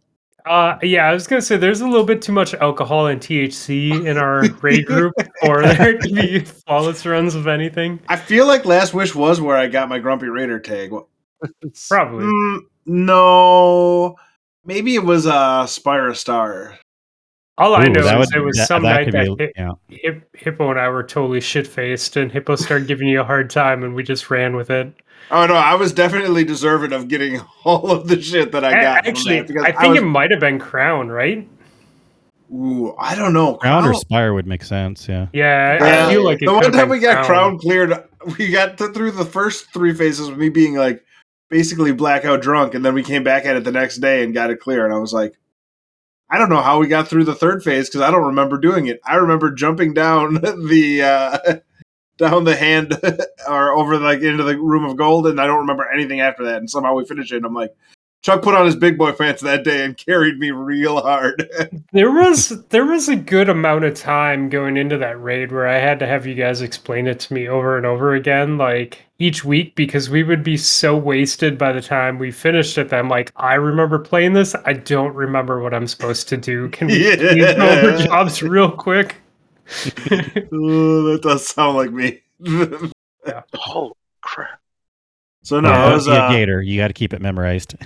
Uh, yeah, I was gonna say there's a little bit too much alcohol and THC in our *laughs* raid group for *laughs* there to be flawless runs of anything. I feel like Last Wish was where I got my Grumpy Raider tag. *laughs* Probably. Mm, no, maybe it was uh, Spire Star. All I know is would- it was that- some that night that be- Hip, yeah. Hip, Hippo and I were totally shit faced, and Hippo started giving you a hard time, and we just ran with it. Oh no, I was definitely deserving of getting *laughs* all of the shit that I got. from Actually, that because I think was- it might have been Crown, right? Ooh, I don't know. Crown or Spire would make sense. Yeah. Yeah, I- Yeah. I feel like it the one time been we got crown cleared, we got to, through the first three phases with me being like basically blackout drunk, and then we came back at it the next day and got it clear. And I was like, I don't know how we got through the third phase because I don't remember doing it. I remember jumping down *laughs* the uh, down the hand *laughs* or over like into the room of gold, and I don't remember anything after that. And somehow we finished it. And I'm like. Chuck put on his big boy pants that day and *laughs* carried me real hard. *laughs* There was there was a good amount of time going into that raid where I had to have you guys explain it to me over and over again, like each week, because we would be so wasted by the time we finished it. That I'm like, I remember playing this. I don't remember what I'm supposed to do. Can we Yeah. over jobs real quick? Ooh, that does sound like me. Holy crap! so no, Yeah, it was a uh, gator. You got to keep it memorized. *laughs*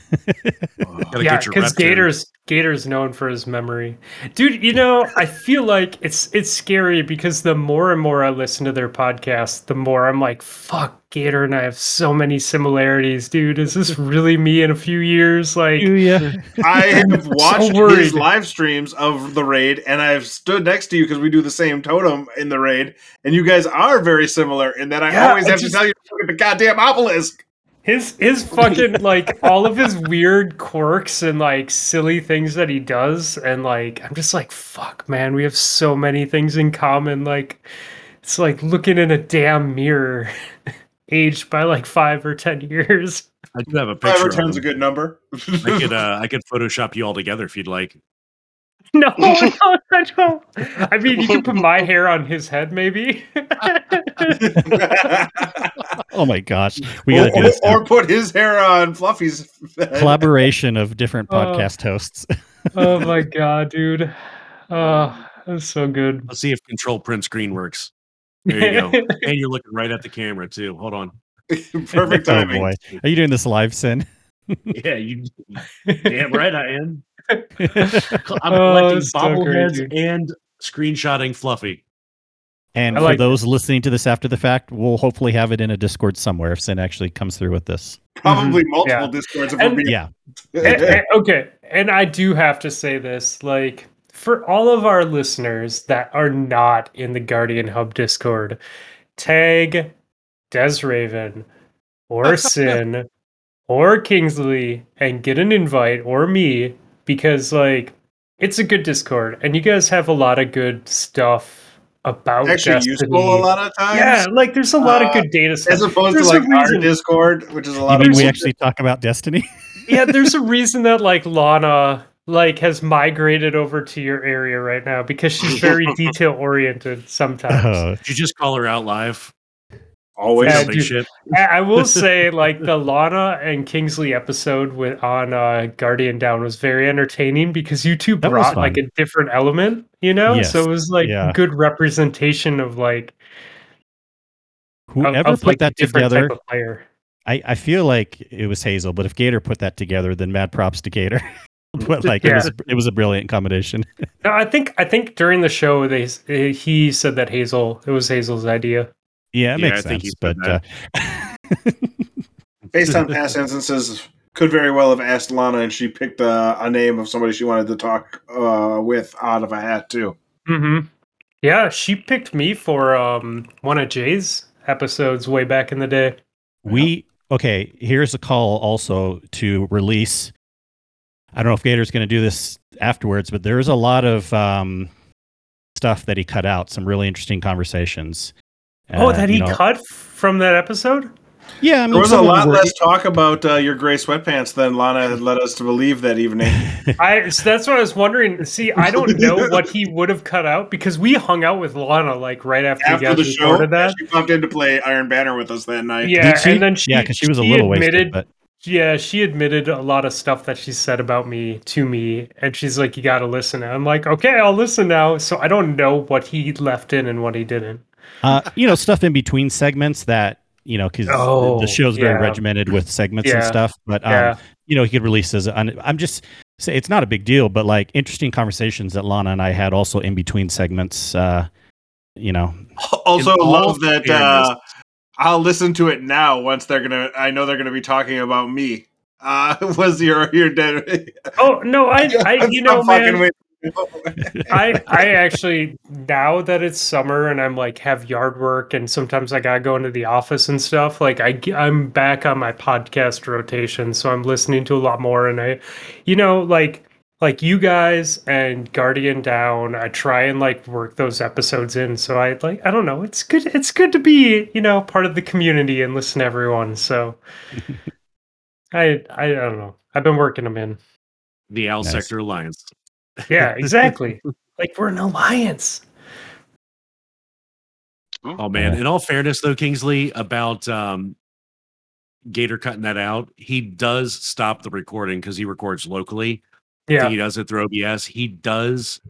Yeah, because reps in. Gator's Gator's known for his memory, dude. You know, I feel like it's it's scary because the more and more I listen to their podcast, the more I'm like, fuck, Gator and I have so many similarities, dude. Is this really me in a few years? Like, yeah. *laughs* I have *laughs* watched worried. his live streams of the raid, and I've stood next to you because we do the same totem in the raid, and you guys are very similar in that I Yeah, always I have just- to tell you to look at the goddamn obelisk. his his fucking like all of his weird quirks and like silly things that he does, and like I'm just like, fuck, man, we have so many things in common. Like, it's like looking in a damn mirror. *laughs* aged by like five or ten years. I do have a picture. Five or ten's a good number. I could *laughs* uh, I could Photoshop you all together if you'd like. No, *laughs* no, I don't. I mean, you could put my *laughs* hair on his head, maybe. Oh my gosh, we got to do or, this now. or put his hair on Fluffy's head. collaboration of different Oh. podcast hosts. oh my god, dude. Oh, that's so good. Let's see if control print screen works. There you go. *laughs* and you're looking right at the camera too. Hold on. *laughs* Perfect *laughs* oh timing. boy, are you doing this live, Sin? Yeah, you damn right I am. I'm Oh, collecting it's so great, bobbleheads dude. and screenshotting Fluffy. And I for like those listening to this after the fact, we'll hopefully have it in a Discord somewhere if Sin actually comes through with this. Probably Mhm. multiple Yeah. discords. If And- we're being, Yeah, And- and- okay, and I do have to say this, like for all of our listeners that are not in the Guardian Hub Discord, tag Desraven or *laughs* Sin or Kingsley and get an invite or me because like it's a good Discord and you guys have a lot of good stuff about actually Destiny. useful a lot of times. Yeah, like there's a lot of Uh, good data stuff. As opposed There's to a like our Discord, which is a you lot mean of we actually talk about Destiny? yeah, there's *laughs* a reason that like Lana like has migrated over to your area right now because she's *laughs* very detail oriented sometimes. Did you just call her out live? always. Yeah, dude. ship. I I will *laughs* say like the Lana and Kingsley episode with on uh, Guardian Down was very entertaining because you two That brought like a different element, you know? Yes, So it was like yeah. good representation of like whoever of, put like, that together, type of player. I, I feel like it was Hazel, but if Gator put that together, then mad props to Gator. *laughs* *laughs* but like it was it was a brilliant combination. *laughs* No, I think I think during the show they he said that Hazel it was Hazel's idea. Yeah, it Yeah, makes I think he sense. But uh, *laughs* Based on past instances, could very well have asked Lana, and she picked a, a name of somebody she wanted to talk uh, with out of a hat too. Mm-hmm. Yeah, she picked me for um one of Jay's episodes way back in the day. we okay. Here's a call also to release. I don't know if Gator's going to do this afterwards, but there's a lot of um, stuff that he cut out. Some really interesting conversations. oh, Uh, that you he know, cut from that episode? Yeah, I mean, There was a lot were- less talk about uh, your gray sweatpants than Lana had led us to believe that evening. *laughs* I so that's what I was wondering. See, I don't *laughs* know what he would have cut out because we hung out with Lana like right after, After the show, recorded that. she popped in to play Iron Banner with us that night. Yeah, Did she? and then she yeah, because she was a she little admitted, wasted, but Yeah, she admitted a lot of stuff that she said about me to me, and she's like, "You got to listen." And I'm like, "Okay, I'll listen now." So I don't know what he left in and what he didn't. uh, you know, stuff in between segments that you know, because Oh, the show's very yeah. regimented with segments and stuff. But um, yeah, you know, he could release as I'm just say it's not a big deal, but like interesting conversations that Lana and I had also in between segments. Uh, you know, Also, love that. Uh, fairness- I'll listen to it now. Once they're gonna, I know they're gonna be talking about me. Uh, *laughs* was your your dead? *laughs* Oh no, I, *laughs* I you know, I'm man, with- I, I actually now that it's summer and I'm like have yard work and sometimes I gotta go into the office and stuff. Like I, I'm back on my podcast rotation, so I'm listening to a lot more. And I, you know, like like you guys and Guardian Down, I try and like work those episodes in. So I like I don't know, it's good. It's good to be you know part of the community and listen to everyone. So I *laughs* I, I don't know. I've been working them in. The Owl Nice. Sector Alliance. *laughs* Yeah, exactly. like we're an alliance. Oh man! Yeah. In all fairness, though, Kingsley, about um, Gator cutting that out, he does stop the recording because he records locally. Yeah. he does it through OBS. He does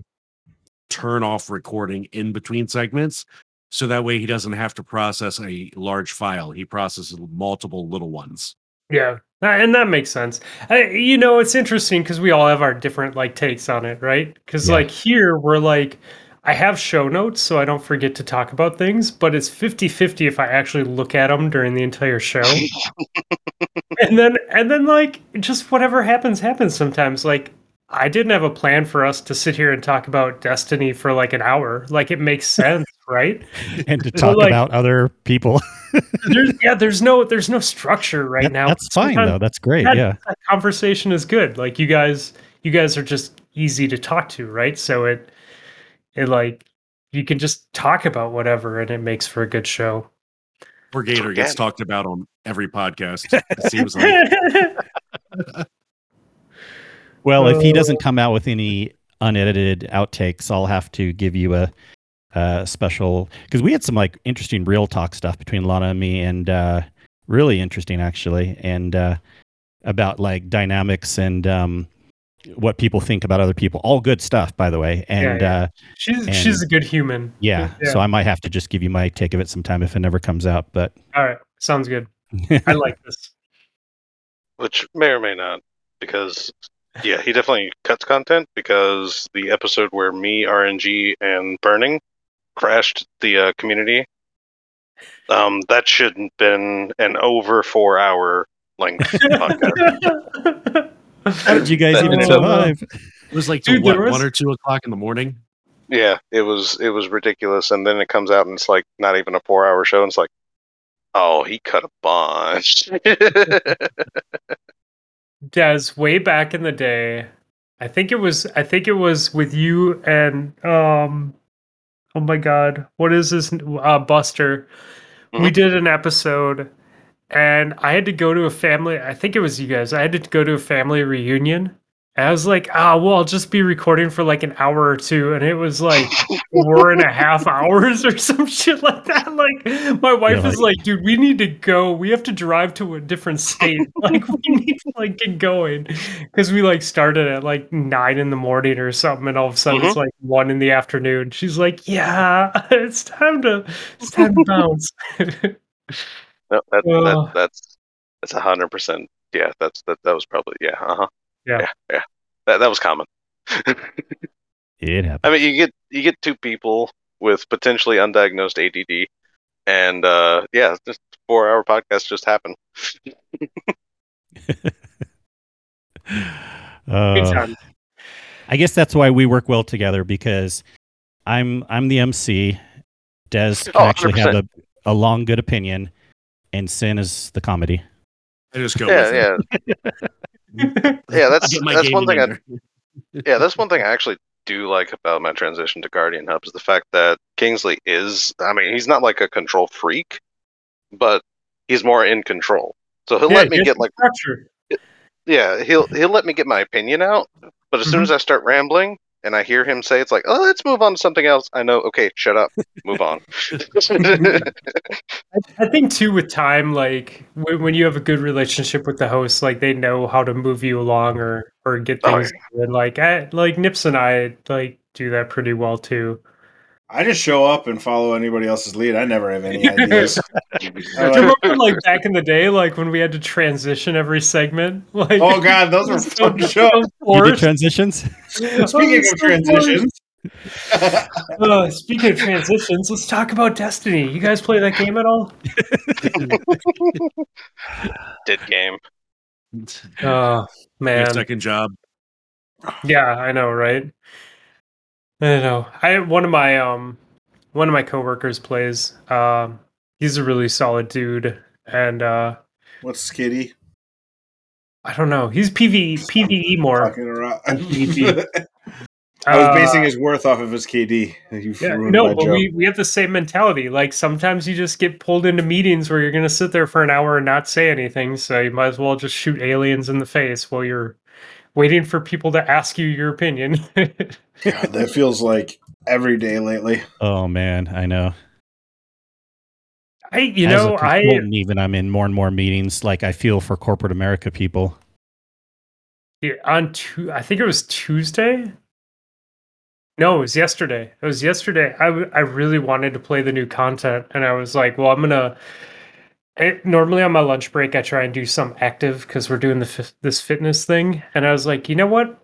turn off recording in between segments, so that way he doesn't have to process a large file. He processes multiple little ones. Yeah, and that makes sense. I, you know, it's interesting because we all have our different like takes on it, right? Because Yeah. like here, we're like, I have show notes so I don't forget to talk about things, but it's 50 50 if I actually look at them during the entire show. *laughs* and then, and then, like, just whatever happens, happens sometimes. Like, I didn't have a plan for us to sit here and talk about Destiny for like an hour. Like, it makes sense, *laughs* right? *laughs* and to talk like- about other people. *laughs* There's, yeah, there's no, there's no structure right That- now. that's fine though. That's great. that, yeah. that conversation is good. Like you guys, you guys are just easy to talk to, right? So it, it like you can just talk about whatever, and it makes for a good show. Poor Gator gets talked about on every podcast. It seems like. Well, if he doesn't come out with any unedited outtakes, I'll have to give you a, a special because we had some like interesting real talk stuff between Lana and me, and uh, really interesting actually, and uh, about like dynamics and um, what people think about other people. All good stuff, by the way. And yeah. Uh, she's And- she's a good human. yeah, so I might have to just give you my take of it sometime if it never comes out. But All right, sounds good. *laughs* I like this. which may or may not, because yeah, he definitely cuts content because the episode where me, RNG, and Burning crashed the uh, community, um, that shouldn't been an over four hour length *laughs* podcast. how did you guys That- even that- survive? It was like Dude, what, was- one or two o'clock in the morning. Yeah, it was it was ridiculous, and then it comes out and it's like not even a four hour show, and it's like, oh, he cut a bunch. *laughs* *laughs* Des, way back in the day, I think it was I think it was with you and um oh my god, what is this uh Buster. We Mhm. did an episode and I had to go to a family I think it was you guys. I had to go to a family reunion. I was like, ah, well, I'll just be recording for like an hour or two. And it was like four and a half *laughs* hours or some shit like that. Like, my wife You're is like, dude, we need to go. We have to drive to a different state. *laughs* like, we need to like get going. Because we like started at like nine in the morning or something. And all of a sudden it's like one in the afternoon. She's like, yeah, *laughs* it's time to, it's time to bounce. No, that, Oh. that that's that's a hundred percent. Yeah, that's that. That was probably yeah. Uh huh. Yeah. yeah, yeah. That that was common. *laughs* It happened. I mean, you get you get two people with potentially undiagnosed ADD, and uh, yeah, just four hour podcast just happened. *laughs* Uh. I guess that's why we work well together because I'm I'm the MC. Des can Oh, actually have a, a long good opinion, and Sin is the comedy. I just go Yeah, with it. yeah, *laughs* yeah. That's that's one thing. I, *laughs* yeah, that's one thing I actually do like about my transition to Guardian Hub is the fact that Kingsley is. I mean, he's not like a control freak, but he's more in control. So he'll Yeah, let me get like structure. yeah, he'll he'll let me get my opinion out. But as soon as I start rambling and I hear him say it's like, "Oh, let's move on to something else," I know, okay, shut up, move on. *laughs* I think too with time, like when, when you have a good relationship with the host, like they know how to move you along or or get Oh, things. And like I, like Nips and I like do that pretty well too. I just show up and follow anybody else's lead. I never have any *laughs* ideas. *laughs* Do you like- remember like back in the day, like when we had to transition every segment? *laughs* Like oh god, those were so- fun so shows. You did transitions? Speaking of transitions, Uh, speaking of transitions, let's talk about Destiny. You guys play that game at all? Did game. Oh Your man, second job. yeah, I know, right? I don't know. I one of my um one of my coworkers plays. Um, he's a really solid dude, and uh, what's Skitty I don't know. He's PVE PVE more. *laughs* I was Uh, basing his worth off of his KD. Yeah, no, but joke. we, we have the same mentality. Like sometimes you just get pulled into meetings where you're going to sit there for an hour and not say anything. So you might as well just shoot aliens in the face while you're waiting for people to ask you your opinion. *laughs* God, that feels like every day lately. Oh man, I know. I, you As know, I, even I'm in more and more meetings. Like I feel for corporate America people. on tu- I think it was Tuesday. No, it was yesterday. It was yesterday. I, w- I really wanted to play the new content, and I was like, well, I'm gonna. Normally on my lunch break, I try and do some active because we're doing the this fitness thing, and I was like, you know what?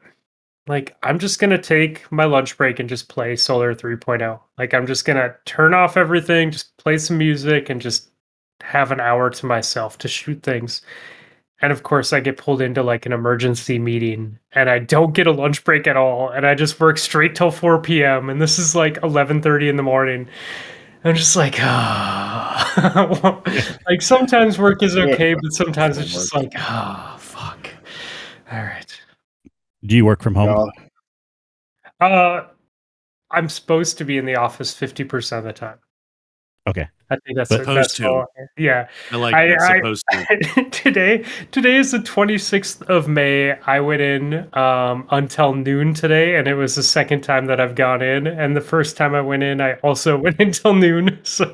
Like, I'm just gonna take my lunch break and just play Solar 3.0. Like, I'm just gonna turn off everything, just play some music, and just have an hour to myself to shoot things. And of course, I get pulled into like an emergency meeting, and I don't get a lunch break at all, and I just work straight till 4 p.m. And this is like 11:30 in the morning. I'm just like, ah. *laughs* like sometimes work is okay, but sometimes it's just like, ah, fuck. All right. Do you work from home? Y'all- Uh, I'm supposed to be in the office 50% of the time. Okay. I think that's But that's supposed to. all- Yeah. I like I- that. I- supposed to. *laughs* today today is the 26th of may i went in um, until noon today and it was the second time that i've gone in and the first time i went in i also *laughs* went until noon so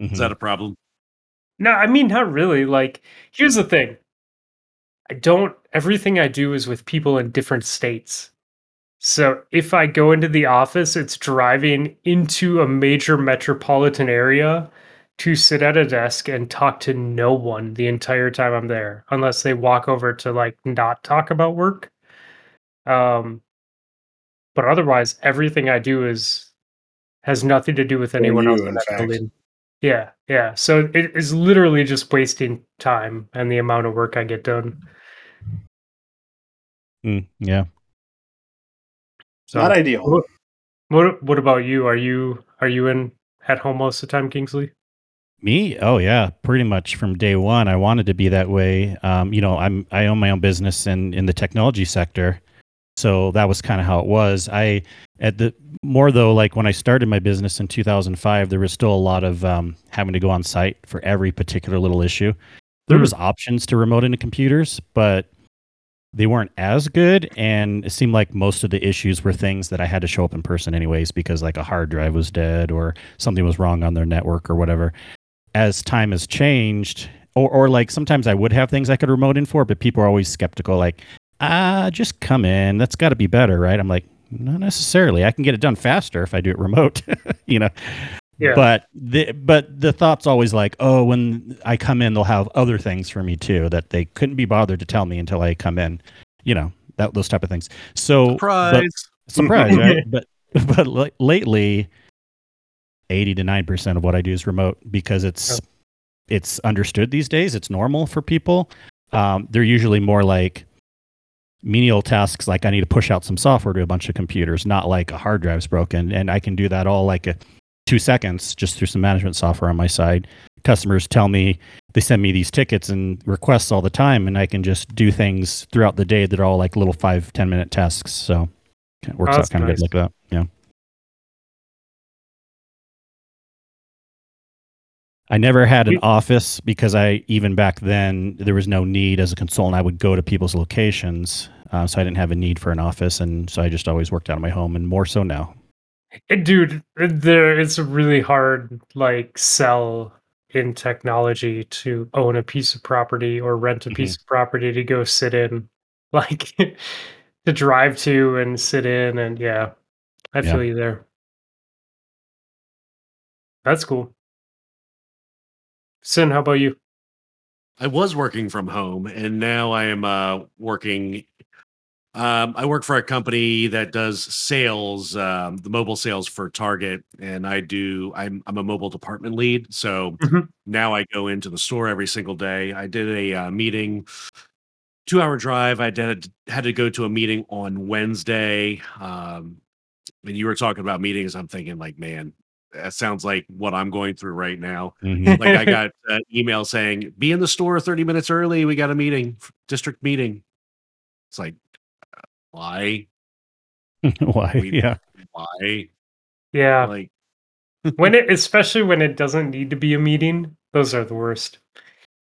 Mhm. Is that a problem? no i mean not really like here's the thing i don't everything i do is with people in different states so if i go into the office it's driving into a major metropolitan area to sit at a desk and talk to no one the entire time I'm there, unless they walk over to like not talk about work. Um, but otherwise, everything I do is has nothing to do with anyone you, else in in that fact. building. Yeah, yeah. So it is literally just wasting time and the amount of work I get done. Mm, yeah. So Not ideal. What, what what about you? Are you are you in at home most of the time, Kingsley? Me? Oh yeah, pretty much from day one. I wanted to be that way. Um, you know, I'm I own my own business in in the technology sector, so that was kind of how it was. I at the more though, like when I started my business in 2005, there was still a lot of um, having to go on site for every particular little issue. There Hmm. was options to remote into computers, but they weren't as good and it seemed like most of the issues were things that I had to show up in person anyways because like a hard drive was dead or something was wrong on their network or whatever. As time has changed or, or like sometimes I would have things I could remote in for but people are always skeptical like ah just come in. That's got to be better right? I'm like not necessarily. I can get it done faster if I do it remote *laughs* you know Yeah. but the but the thought's always like, oh, when I come in, they'll have other things for me too that they couldn't be bothered to tell me until I come in. You know that those type of things. So Surprise. but, surprise, right? *laughs* But but like lately, eighty to nine percent of what I do is remote because it's it's understood these days. It's normal for people. Um, they're usually more like menial tasks like I need to push out some software to a bunch of computers, not like a hard drive's broken. And I can do that all like a two seconds just through some management software on my side. Customers tell me they send me these tickets and requests all the time, and I can just do things throughout the day that are all like little five, 10 minute tasks. So it works Oh, out kind of good like that. Yeah. I never had an office because I even back then there was no need as a consultant. I would go to people's locations, uh, so I didn't have a need for an office, and so I just always worked out of my home, and more so now. Dude there it's a really hard like sell in technology to own a piece of property or rent a piece of property to go sit in *laughs* like to drive to and sit in and yeah i Yeah. feel you there that's cool sin how about you I was working from home, and now I am uh, working. Um, I work for a company that does sales, um, the mobile sales for Target, and I do. I'm I'm a mobile department lead, so Mhm. now I go into the store every single day. I did a uh, meeting, two hour drive. I did had to go to a meeting on Wednesday. Um, and you were talking about meetings. I'm thinking like, man, that sounds like what I'm going through right now Mhm. like I got *laughs* an email saying, "Be in the store 30 minutes early. We got a meeting, district meeting." It's like, why? *laughs* Why? We- Yeah. Why? yeah Like, *laughs* when it especially when it doesn't need to be a meeting those are the worst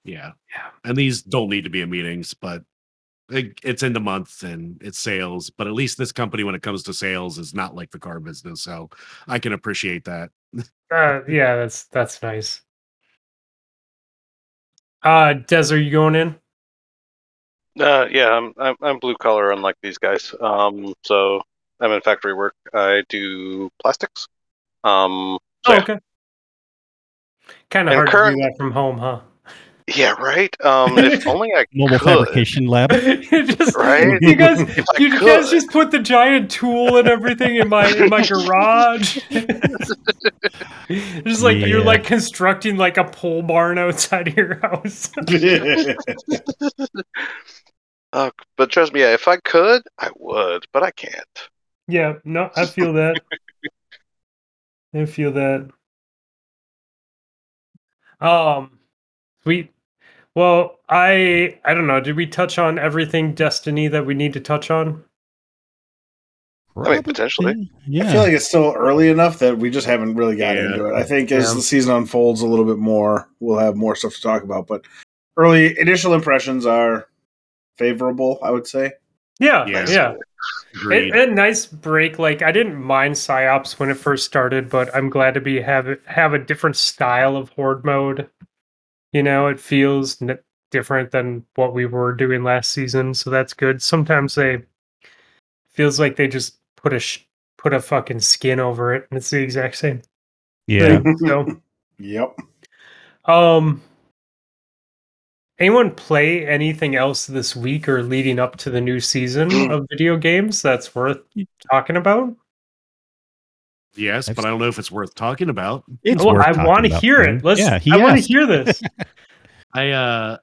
yeah, Yeah. And these don't need to be in meetings, but it, it's in the month and it's sales. But at least this company, when it comes to sales, is not like the car business, so I can appreciate that. *laughs* uh, yeah that's that's nice uh des are you going in Uh, yeah, I'm, I'm I'm blue collar, unlike these guys. Um, so I'm in factory work. I do plastics. Um, so oh, yeah. okay kind of And hard to do that from home huh yeah, right. Um, if *laughs* only I Mobile could. fabrication lab. *laughs* You just, Right? You guys, *laughs* If I you guys just put the giant tool and everything in my in my garage. just like you're like constructing like a pole barn outside of your house. Uh, but trust me, if I could, I would, but I can't. yeah, no, I feel that. *laughs* I feel that. Um, sweet. Well, I I don't know. Did we touch on everything Destiny that we need to touch on? I mean, potentially. Yeah. I feel like it's still early enough that we just haven't really got Yeah. into it. I think as Yeah. the season unfolds a little bit more, we'll have more stuff to talk about. But early initial impressions are favorable, I would say. Yeah, Yeah. yeah. Agreed. A, a nice break. Like I didn't mind psyops when it first started, but I'm glad to be have have a different style of horde mode. You know, it feels n- different than what we were doing last season, so that's good. Sometimes they feels like they just put a sh- put a fucking skin over it, and it's the exact same. yeah. thing. So, *laughs* Yep. um, anyone play anything else this week or leading up to the new season of video games that's worth talking about? yes, but I don't know if it's worth talking about. It's Oh, worth I want to hear man. it. Let's. yeah, he I want to hear this. *laughs* I uh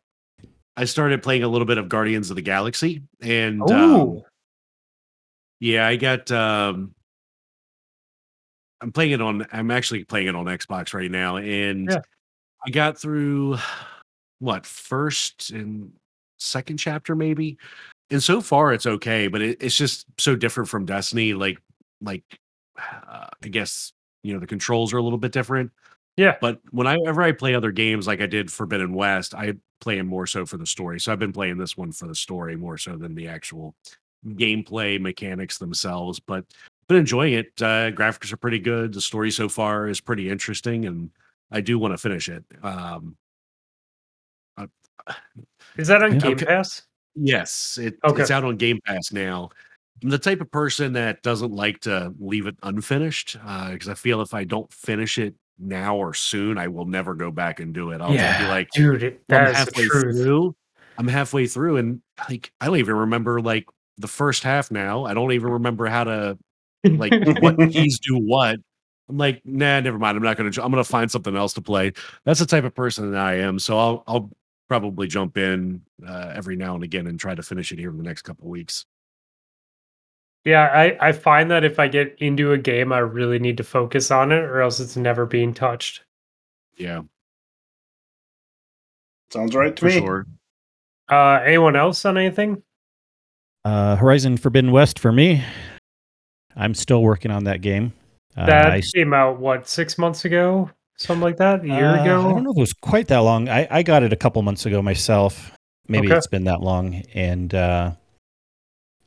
I started playing a little bit of Guardians of the Galaxy and um, yeah, I got um I'm playing it on I'm actually playing it on Xbox right now and Yeah. I got through what first and second chapter maybe. And so far it's okay, but it, it's just so different from Destiny like like uh, I guess you know the controls are a little bit different. yeah. But whenever I play other games like I did Forbidden West, I play them more so for the story. So I've been playing this one for the story more so than the actual gameplay mechanics themselves. But been enjoying it. Uh, graphics are pretty good. The story so far is pretty interesting, and I do want to finish it. Um, Is that on Yeah. Game Okay. Pass? yes, it, Okay. it's out on Game Pass now. I'm the type of person that doesn't like to leave it unfinished uh, because I feel if I don't finish it now or soon, I will never go back and do it. I'll just be like, dude, it, I'm that is the halfway truth. through. I'm halfway through, and like I don't even remember like the first half now. I don't even remember how to like what keys *laughs* do what. I'm like, nah, never mind. I'm not gonna. I'm gonna find something else to play. That's the type of person that I am. So I'll I'll probably jump in uh, every now and again and try to finish it here in the next couple of weeks. Yeah, I, I find that if I get into a game, I really need to focus on it, or else it's never being touched. Yeah, Sounds right to for me. sure. Uh, anyone else on anything? Uh, Horizon Forbidden West for me. I'm still working on that game. Uh, That I s- came out what six months ago, something like that, a year Uh, ago. I don't know if it was quite that long. I, I got it a couple months ago myself. Maybe Okay. it's been that long. And uh,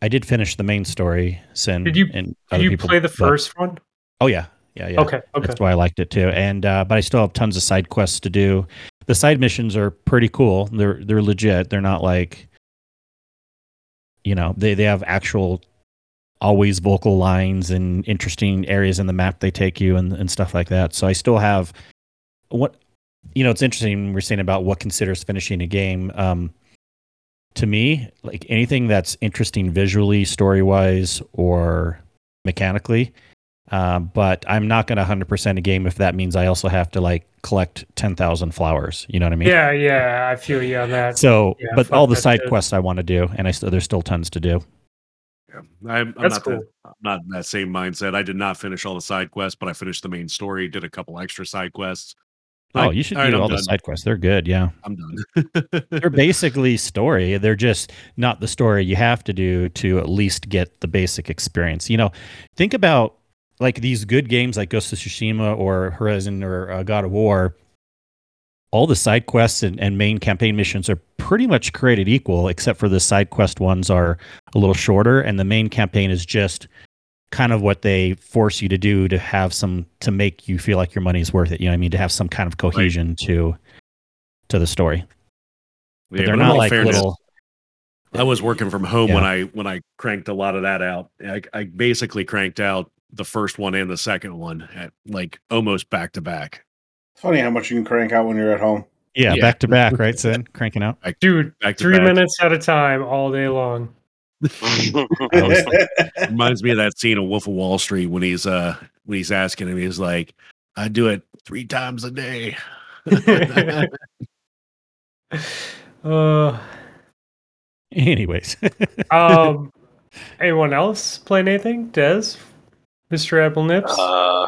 I did finish the main story. Sin Did you- and Did you people, play the but- first one? Oh yeah, yeah, yeah. Okay, okay. That's why I liked it too. And uh, but I still have tons of side quests to do. The side missions are pretty cool. They're they're legit. They're not like you know they they have actual always vocal lines and interesting areas in the map they take you and and stuff like that. So I still have what you know. It's interesting we're saying about what considers finishing a game. Um, to me, like anything that's interesting visually, story wise, or mechanically, um, but I'm not going to 100% a game if that means I also have to like collect 10,000 flowers. You know what I mean? Yeah, yeah, I feel you on that. So, Yeah, but all the side quests I want to do, and I still there's still tons to do. I'm, I'm That's not cool. that, I'm not in that same mindset. I did not finish all the side quests, but I finished the main story, did a couple extra side quests. Oh, Like, you should all right, do I'm all the done. side quests. They're good. Yeah, I'm done. they're *laughs* basically story. They're just not the story you have to do to at least get the basic experience. You know, think about like these good games like Ghost of Tsushima or Horizon or uh, God of War. All the side quests and, and main campaign missions are pretty much created equal, except for the side quest ones are a little shorter, and the main campaign is just kind of what they force you to do to have some to make you feel like your money's worth it. You know what I mean? To have some kind of cohesion to to the story. Yeah, they're not like fairness, little. I was working from home when I when I cranked a lot of that out. I, I basically cranked out the first one and the second one at like almost back to back. It's funny how much you can crank out when you're at home. Yeah, Yeah. back to back, right? Sin *laughs* cranking out. Dude, Back three back. minutes at a time, all day long. *laughs* Reminds me of that scene of Wolf of Wall Street when he's uh when he's asking him, he's like, I do it three times a day. *laughs* Uh, Anyways, um, anyone else playing anything? Des, Mr. Apple Nips. Uh,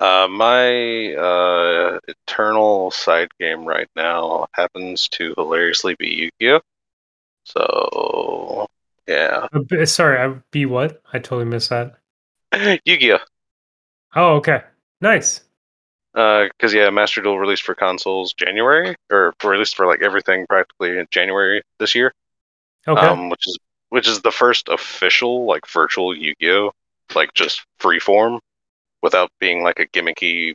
uh, my uh, eternal side game right now happens to hilariously be Yu-Gi-Oh. So yeah, Uh, sorry, I be what? I totally missed that. *laughs* Yu-Gi-Oh. Oh, okay, nice. Because yeah, Master Duel released for consoles January, or released for like everything practically in January this year. Okay, um, which is which is the first official like virtual Yu-Gi-Oh, like just free form, without being like a gimmicky,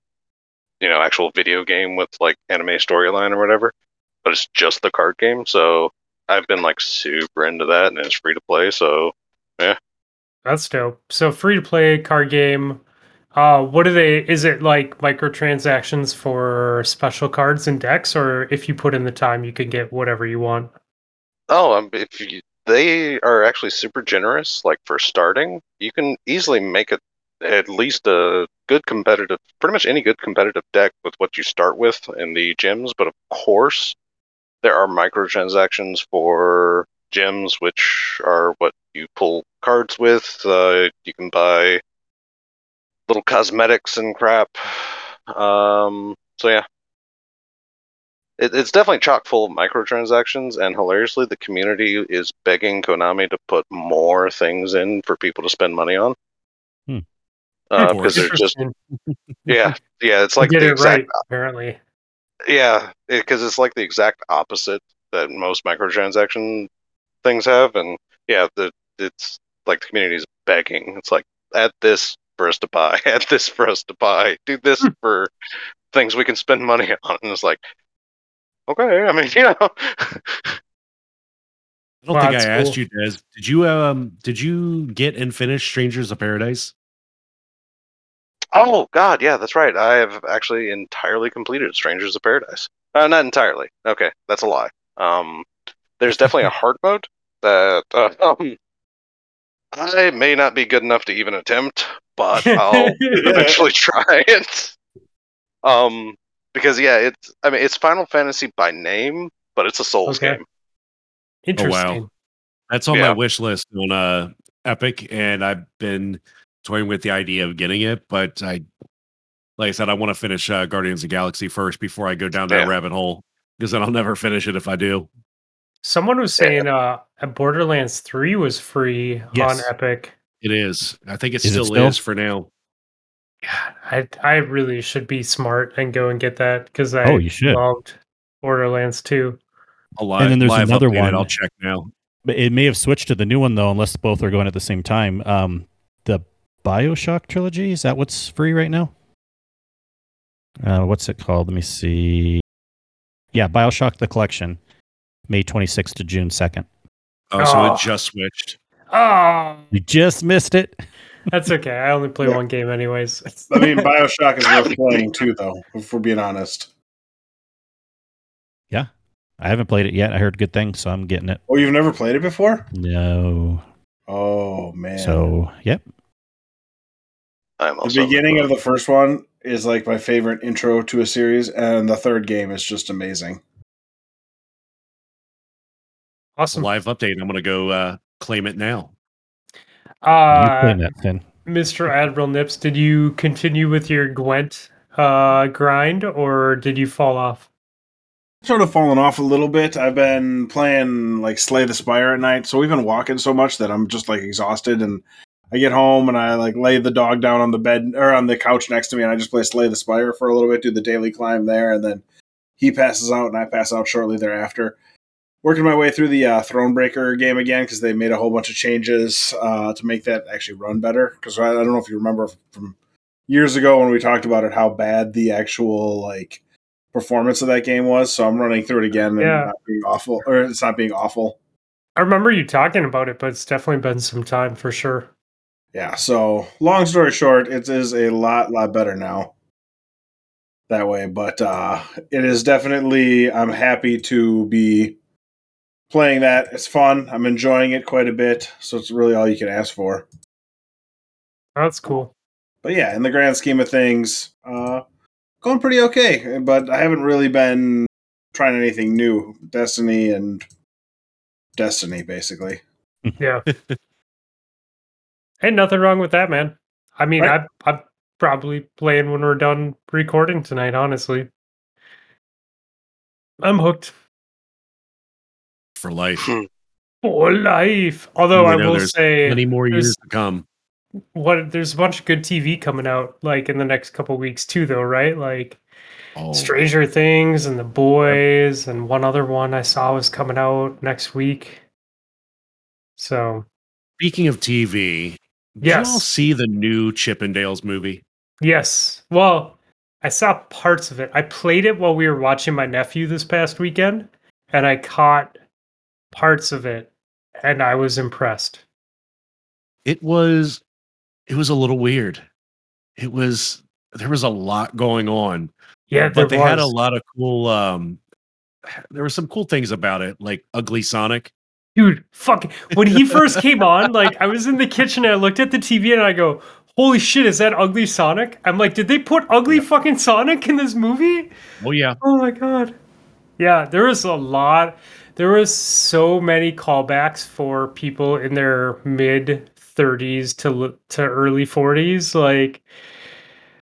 you know, actual video game with like anime storyline or whatever. But it's just the card game, so I've been like super into that, and it's free to play. So yeah, that's dope. So free to play card game. Uh, what are they? Is it like microtransactions for special cards and decks, or if you put in the time, you can get whatever you want? oh, um, if you, they are actually super generous, like for starting, you can easily make it at least a good competitive, pretty much any good competitive deck with what you start with in the gems. But of course, there are microtransactions for gems, which are what you pull cards with. Uh, you can buy little cosmetics and crap. Um, so yeah. It, it's definitely chock full of microtransactions, and hilariously, the community is begging Konami to put more things in for people to spend money on. Uh, because they're just yeah yeah it's like the it exact right, apparently. yeah because it's like the exact opposite that most microtransaction things have, and yeah the it's like the community is begging. It's like add this for us to buy, *laughs* add this for us to buy, do this Hmm. for things we can spend money *laughs* on, and it's like okay, I mean *laughs* you know. I don't Wow, think I that's asked you, Des. Did you um did you get and finish Strangers of Paradise? Oh God, yeah, that's right. I have actually entirely completed Strangers of Paradise. Uh, not entirely. Okay, that's a lie. Um, there's definitely a *laughs* hard mode that uh, *laughs* um, I may not be good enough to even attempt, but I'll *laughs* eventually try it. Um, because yeah, it's I mean it's Final Fantasy by name, but it's a Souls Okay. game. Interesting. That's on Yeah. my wish list on uh Epic, and I've been toying with the idea of getting it, but I like I said, I want to finish uh, Guardians of the Galaxy first before I go down that Yeah. rabbit hole. Because then I'll never finish it if I do. Someone was Yeah. saying uh, Borderlands 3 was free Yes. on Epic. It is. I think it Is it still still? is for now. God, I I really should be smart and go and get that because I Oh, you should. loved Borderlands 2. A live, then there's live another one. I'll check now. But it may have switched to the new one though, unless both are going at the same time. Um, the Bioshock trilogy is that what's free right now? Uh, what's it called? Let me see. Yeah, Bioshock the collection, May 26th to June 2nd. Oh, so Oh. it just switched. Oh, You just missed it. *laughs* that's okay. I only play Yeah. one game anyways. *laughs* I mean, Bioshock is worth playing too, though. If we're being honest. Yeah, I haven't played it yet. I heard good things, so I'm getting it. Oh, you've never played it before? No. Oh man. So, yep. I'm the beginning of the first one is like my favorite intro to a series, and the third game is just amazing. Awesome. Live update. I'm going to go uh, claim it now. you Uh, playing that, Finn. Mr. Admiral Nips, did you continue with your Gwent uh, grind or did you fall off? Sort of fallen off a little bit. I've been playing like Slay the Spire at night, so we've been walking so much that I'm just like exhausted. And I get home and I like lay the dog down on the bed or on the couch next to me, and I just play Slay the Spire for a little bit, do the daily climb there, and then he passes out and I pass out shortly thereafter. Working my way through the uh, Thronebreaker game again because they made a whole bunch of changes uh, to make that actually run better. Because I, I don't know if you remember from years ago when we talked about it how bad the actual like performance of that game was. So I'm running through it again and Yeah. not being awful, or it's not being awful. I remember you talking about it, but it's definitely been some time for sure. Yeah. So long story short, it is a lot, lot better now. That way, but uh, it is definitely. I'm happy to be playing that. It's fun. I'm enjoying it quite a bit. So it's really all you can ask for. That's cool. But yeah, in the grand scheme of things, uh, going pretty okay. But I haven't really been trying anything new. Destiny and Destiny, basically. Yeah. *laughs* Ain't nothing wrong with that, man. I mean, Right. I, I'm probably playing when we're done recording tonight, honestly. I'm hooked for life. Hmm. for life. Although I You know, will say, Many more years to come. what there's a bunch of good TV coming out like in the next couple weeks too, though, right? Like Oh, Stranger Things and The Boys, and one other one I saw was coming out next week. So speaking of TV, did Yes. you all see the new Chip 'n Dale movie? yes, well, I saw parts of it. I played it while we were watching my nephew this past weekend, and I caught parts of it, and I was impressed. It was it was a little weird. It was there was a lot going on. Yeah, but they had a lot of cool um there were some cool things about it, like Ugly Sonic. Dude fuck when he first came on like i was in the kitchen and i looked at the tv and i go holy shit is that ugly sonic? I'm like did they put ugly fucking sonic in this movie? Oh yeah. oh my god. Yeah there was a lot there was so many callbacks for people in their mid 30s to to early 40s like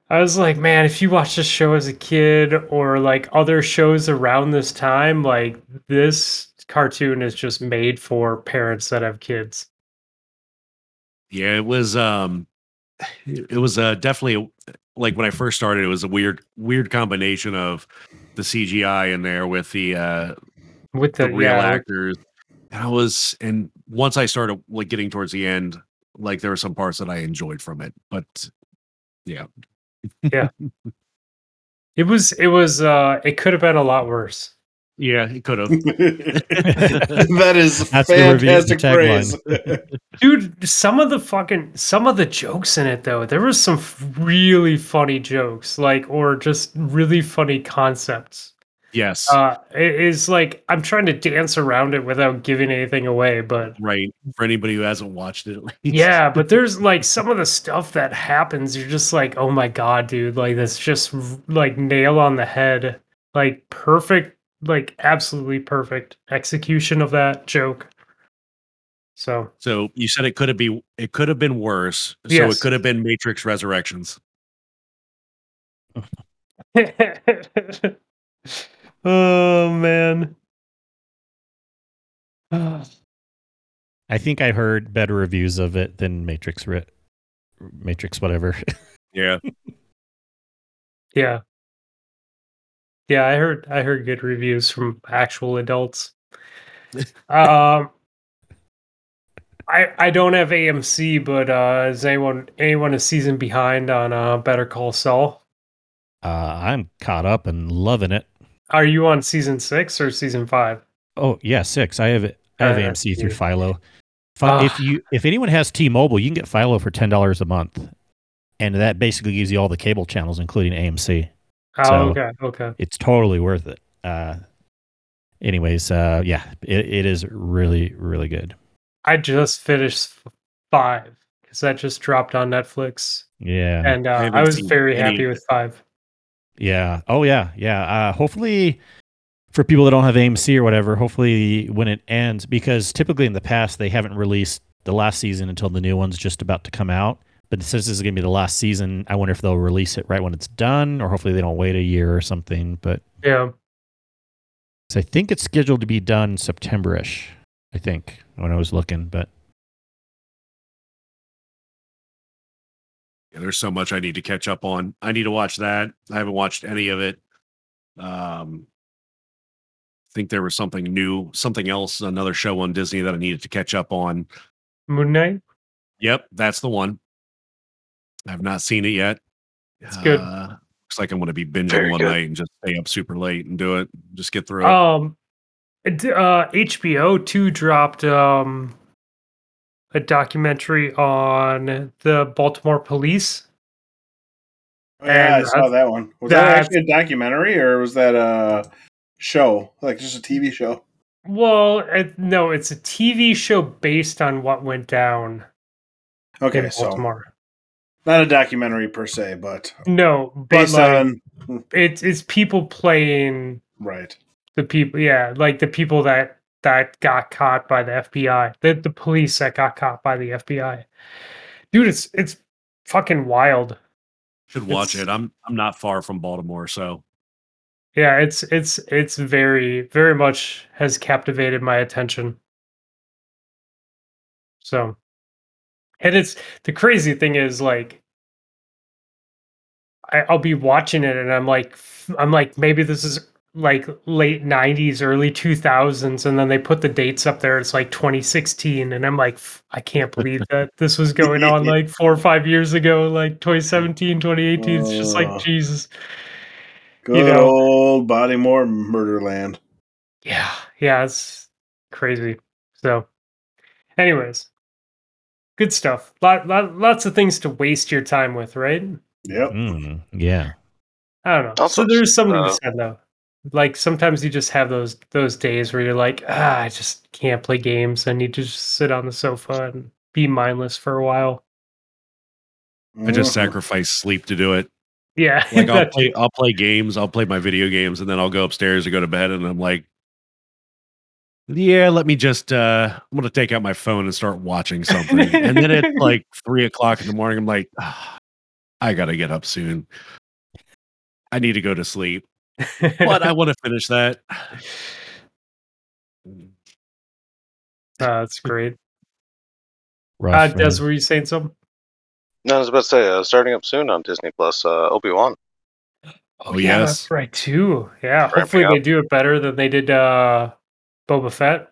I was like, man, if you watch this show as a kid or like other shows around this time, like this cartoon is just made for parents that have kids. Yeah, it was um it was uh definitely like when I first started it was a weird weird combination of the CGI in there with the uh With the the, real yeah, actors. And I was and once I started like getting towards the end, like there were some parts that I enjoyed from it. But yeah. yeah. *laughs* it was it was uh it could have been a lot worse. Yeah, it could have. *laughs* that is That's the review- fantastic the praise. *laughs* Dude, some of the fucking some of the jokes in it though, there was some really funny jokes, like or just really funny concepts. yes. Uh it is like I'm trying to dance around it without giving anything away, but right. For anybody who hasn't watched it. at least. Yeah, but there's like some of the stuff that happens. You're just like, oh my god, dude! Like that's just like nail on the head. Like perfect, like absolutely perfect execution of that joke. So So you said it could have be it could have been worse. So Yes. it could have been Matrix Resurrections. *laughs* oh man. I think I heard better reviews of it than Matrix. Ri- Matrix, whatever. *laughs* Yeah. Yeah. Yeah, I heard I heard good reviews from actual adults. *laughs* um I I don't have AMC, but uh is anyone anyone a season behind on uh Better Call Saul? Uh, I'm caught up and loving it. Are you on season 6 or season 5? Oh yeah, six. I have it. I have Uh, AMC through yeah. Philo. Fi- if you if anyone has T-Mobile, you can get Philo for ten dollars a month, and that basically gives you all the cable channels, including AMC. Oh, So- okay, okay. It's totally worth it. Uh, anyways, uh, yeah, it, it is really really good. I just finished 5 cuz that just dropped on Netflix Yeah, and uh, haven't I was very any happy of with 5. yeah. Oh yeah, yeah. Uh, hopefully, for people that don't have AMC or whatever, hopefully when it ends, because typically in the past they haven't released the last season until the new one's just about to come out. But since this is going to be the last season, I wonder if they'll release it right when it's done, or hopefully they don't wait a year or something. But Yeah. 'cause I think it's scheduled to be done September-ish. I think when I was looking, but Yeah, there's so much I need to catch up on. I need to watch that. I haven't watched any of it. Um, I think there was something new, something else, another show on Disney that I needed to catch up on. Moon Knight? Yep, that's the one. I've not seen it yet. It's good. Uh, looks like I'm going to be binging Very one good. night and just stay up super late and do it. Just get through it. Um, it- uh, HBO too dropped um a documentary on the Baltimore police. Oh, yeah, I saw that one. Was that that's- actually a documentary or was that a show, like just a TV show? Well, it, no, it's a TV show based on what went down Okay, in so Baltimore. Not a documentary per se, but No, but based like on it's it's people playing right. the people. Yeah, like the people that that got caught by the FBI, the the police that got caught by the FBI. Dude, it's it's fucking wild. Should watch it's- it. I'm I'm not far from Baltimore, so Yeah, it's it's it's very very much has captivated my attention. So, and it's the crazy thing is like I, I'll be watching it and I'm like I'm like maybe this is like late 90s early 2000s and then they put the dates up there it's like 2016 and i'm like i can't believe that this was going on like *laughs* four or five years ago like mm. 2017 2018 it's just like oh. jesus Good know. old Bodymore Murderland. Yeah, yeah, it's crazy. So, anyways, good stuff. Lot, lot, lots of things to waste your time with, right? Yep. mm, yeah, I don't know. Also, so there's something to uh, be said though. Like sometimes you just have those those days where you're like, ah, I just can't play games. I need to just sit on the sofa and be mindless for a while. I just sacrifice sleep to do it. Yeah, Like I'll *laughs* play I'll play games, I'll play my video games, and then I'll go upstairs to go to bed, and I'm like, yeah, let me just uh I'm gonna take out my phone and start watching something. and then it's *laughs* like three o'clock in the morning. I'm like, "Ah, I gotta get up soon. I need to go to sleep. But I *laughs* want to finish that. Uh, that's great. rough. Uh, man. Des, were you saying something? No, I was about to say, uh, starting up soon on Disney Plus, uh, Obi Wan. Oh, yeah, yes. that's right too. Yeah, Ramping hopefully they do it better than they did uh, Boba Fett.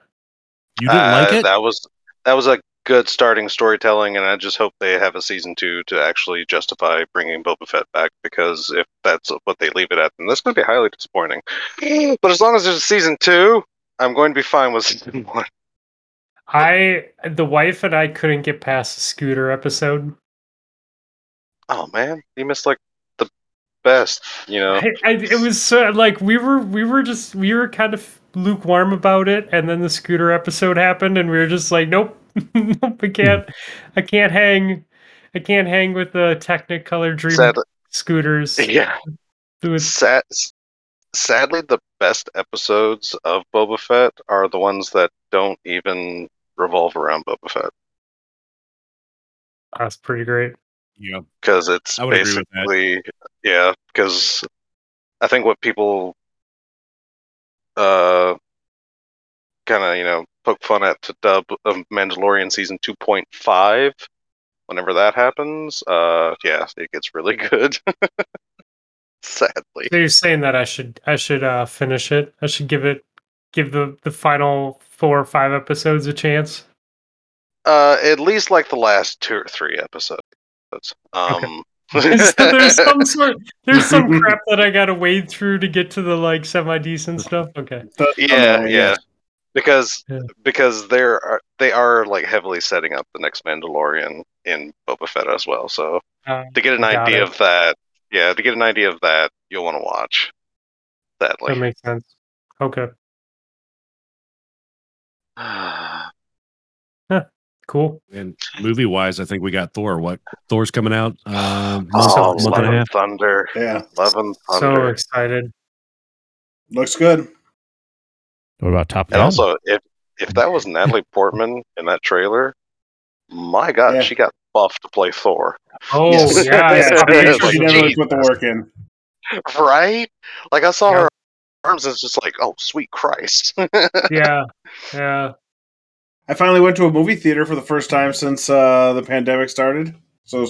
You didn't like Uh, it? That was that was a good starting storytelling, and I just hope they have a season two to actually justify bringing Boba Fett back. Because if that's what they leave it at, then that's going to be highly disappointing. *gasps* But as long as there's a season two, I'm going to be fine with season *laughs* one. I the wife and I couldn't get past the scooter episode. Oh man, you missed like the best. You know, I, I, it was so like we were we were just we were kind of lukewarm about it, and then the scooter episode happened, and we were just like, nope, *laughs* nope, I can't, I can't hang, I can't hang with the Technicolor Dream sadly, scooters. *laughs* yeah. With- Sad, sadly, the best episodes of Boba Fett are the ones that don't even revolve around Boba Fett. That's pretty great. yeah. because it's I would agree with that. basically yeah because i think what people uh kind of you know poke fun at to dub of mandalorian season 2.5 whenever that happens, uh, yeah, it gets really *laughs* good. Sadly, So you're saying that I should I should uh finish it. I should give it give the the final four or five episodes a chance. uh, at least like the last two or three episodes. Um, so *laughs* there's some sort there's some *laughs* crap that I gotta wade through to get to the like semi decent stuff. Okay. The- yeah, oh, yeah, because Yeah. because they're are, they are like heavily setting up the next Mandalorian in Boba Fett as well. So Uh, to get an idea it. of that, yeah, to get an idea of that, you'll want to watch. Sadly, that makes sense. Okay. *sighs* *sighs* Cool. And movie wise, I think we got Thor. What Thor's coming out? Uh, *sighs* month, oh, month and a and half. Thunder, Yeah, Love and So Thunder. excited. looks good. What about Top and Gun? also, if if that was Natalie *laughs* Portman in that trailer, my God, Yeah. she got buffed to play Thor. Oh Yes. yeah, I Yeah, saw pretty It's sure like, she definitely geez. put the work in. right? Like I saw Yeah. her arms, and it's just like, oh, sweet Christ. *laughs* yeah, yeah. I finally went to a movie theater for the first time since uh, the pandemic started. So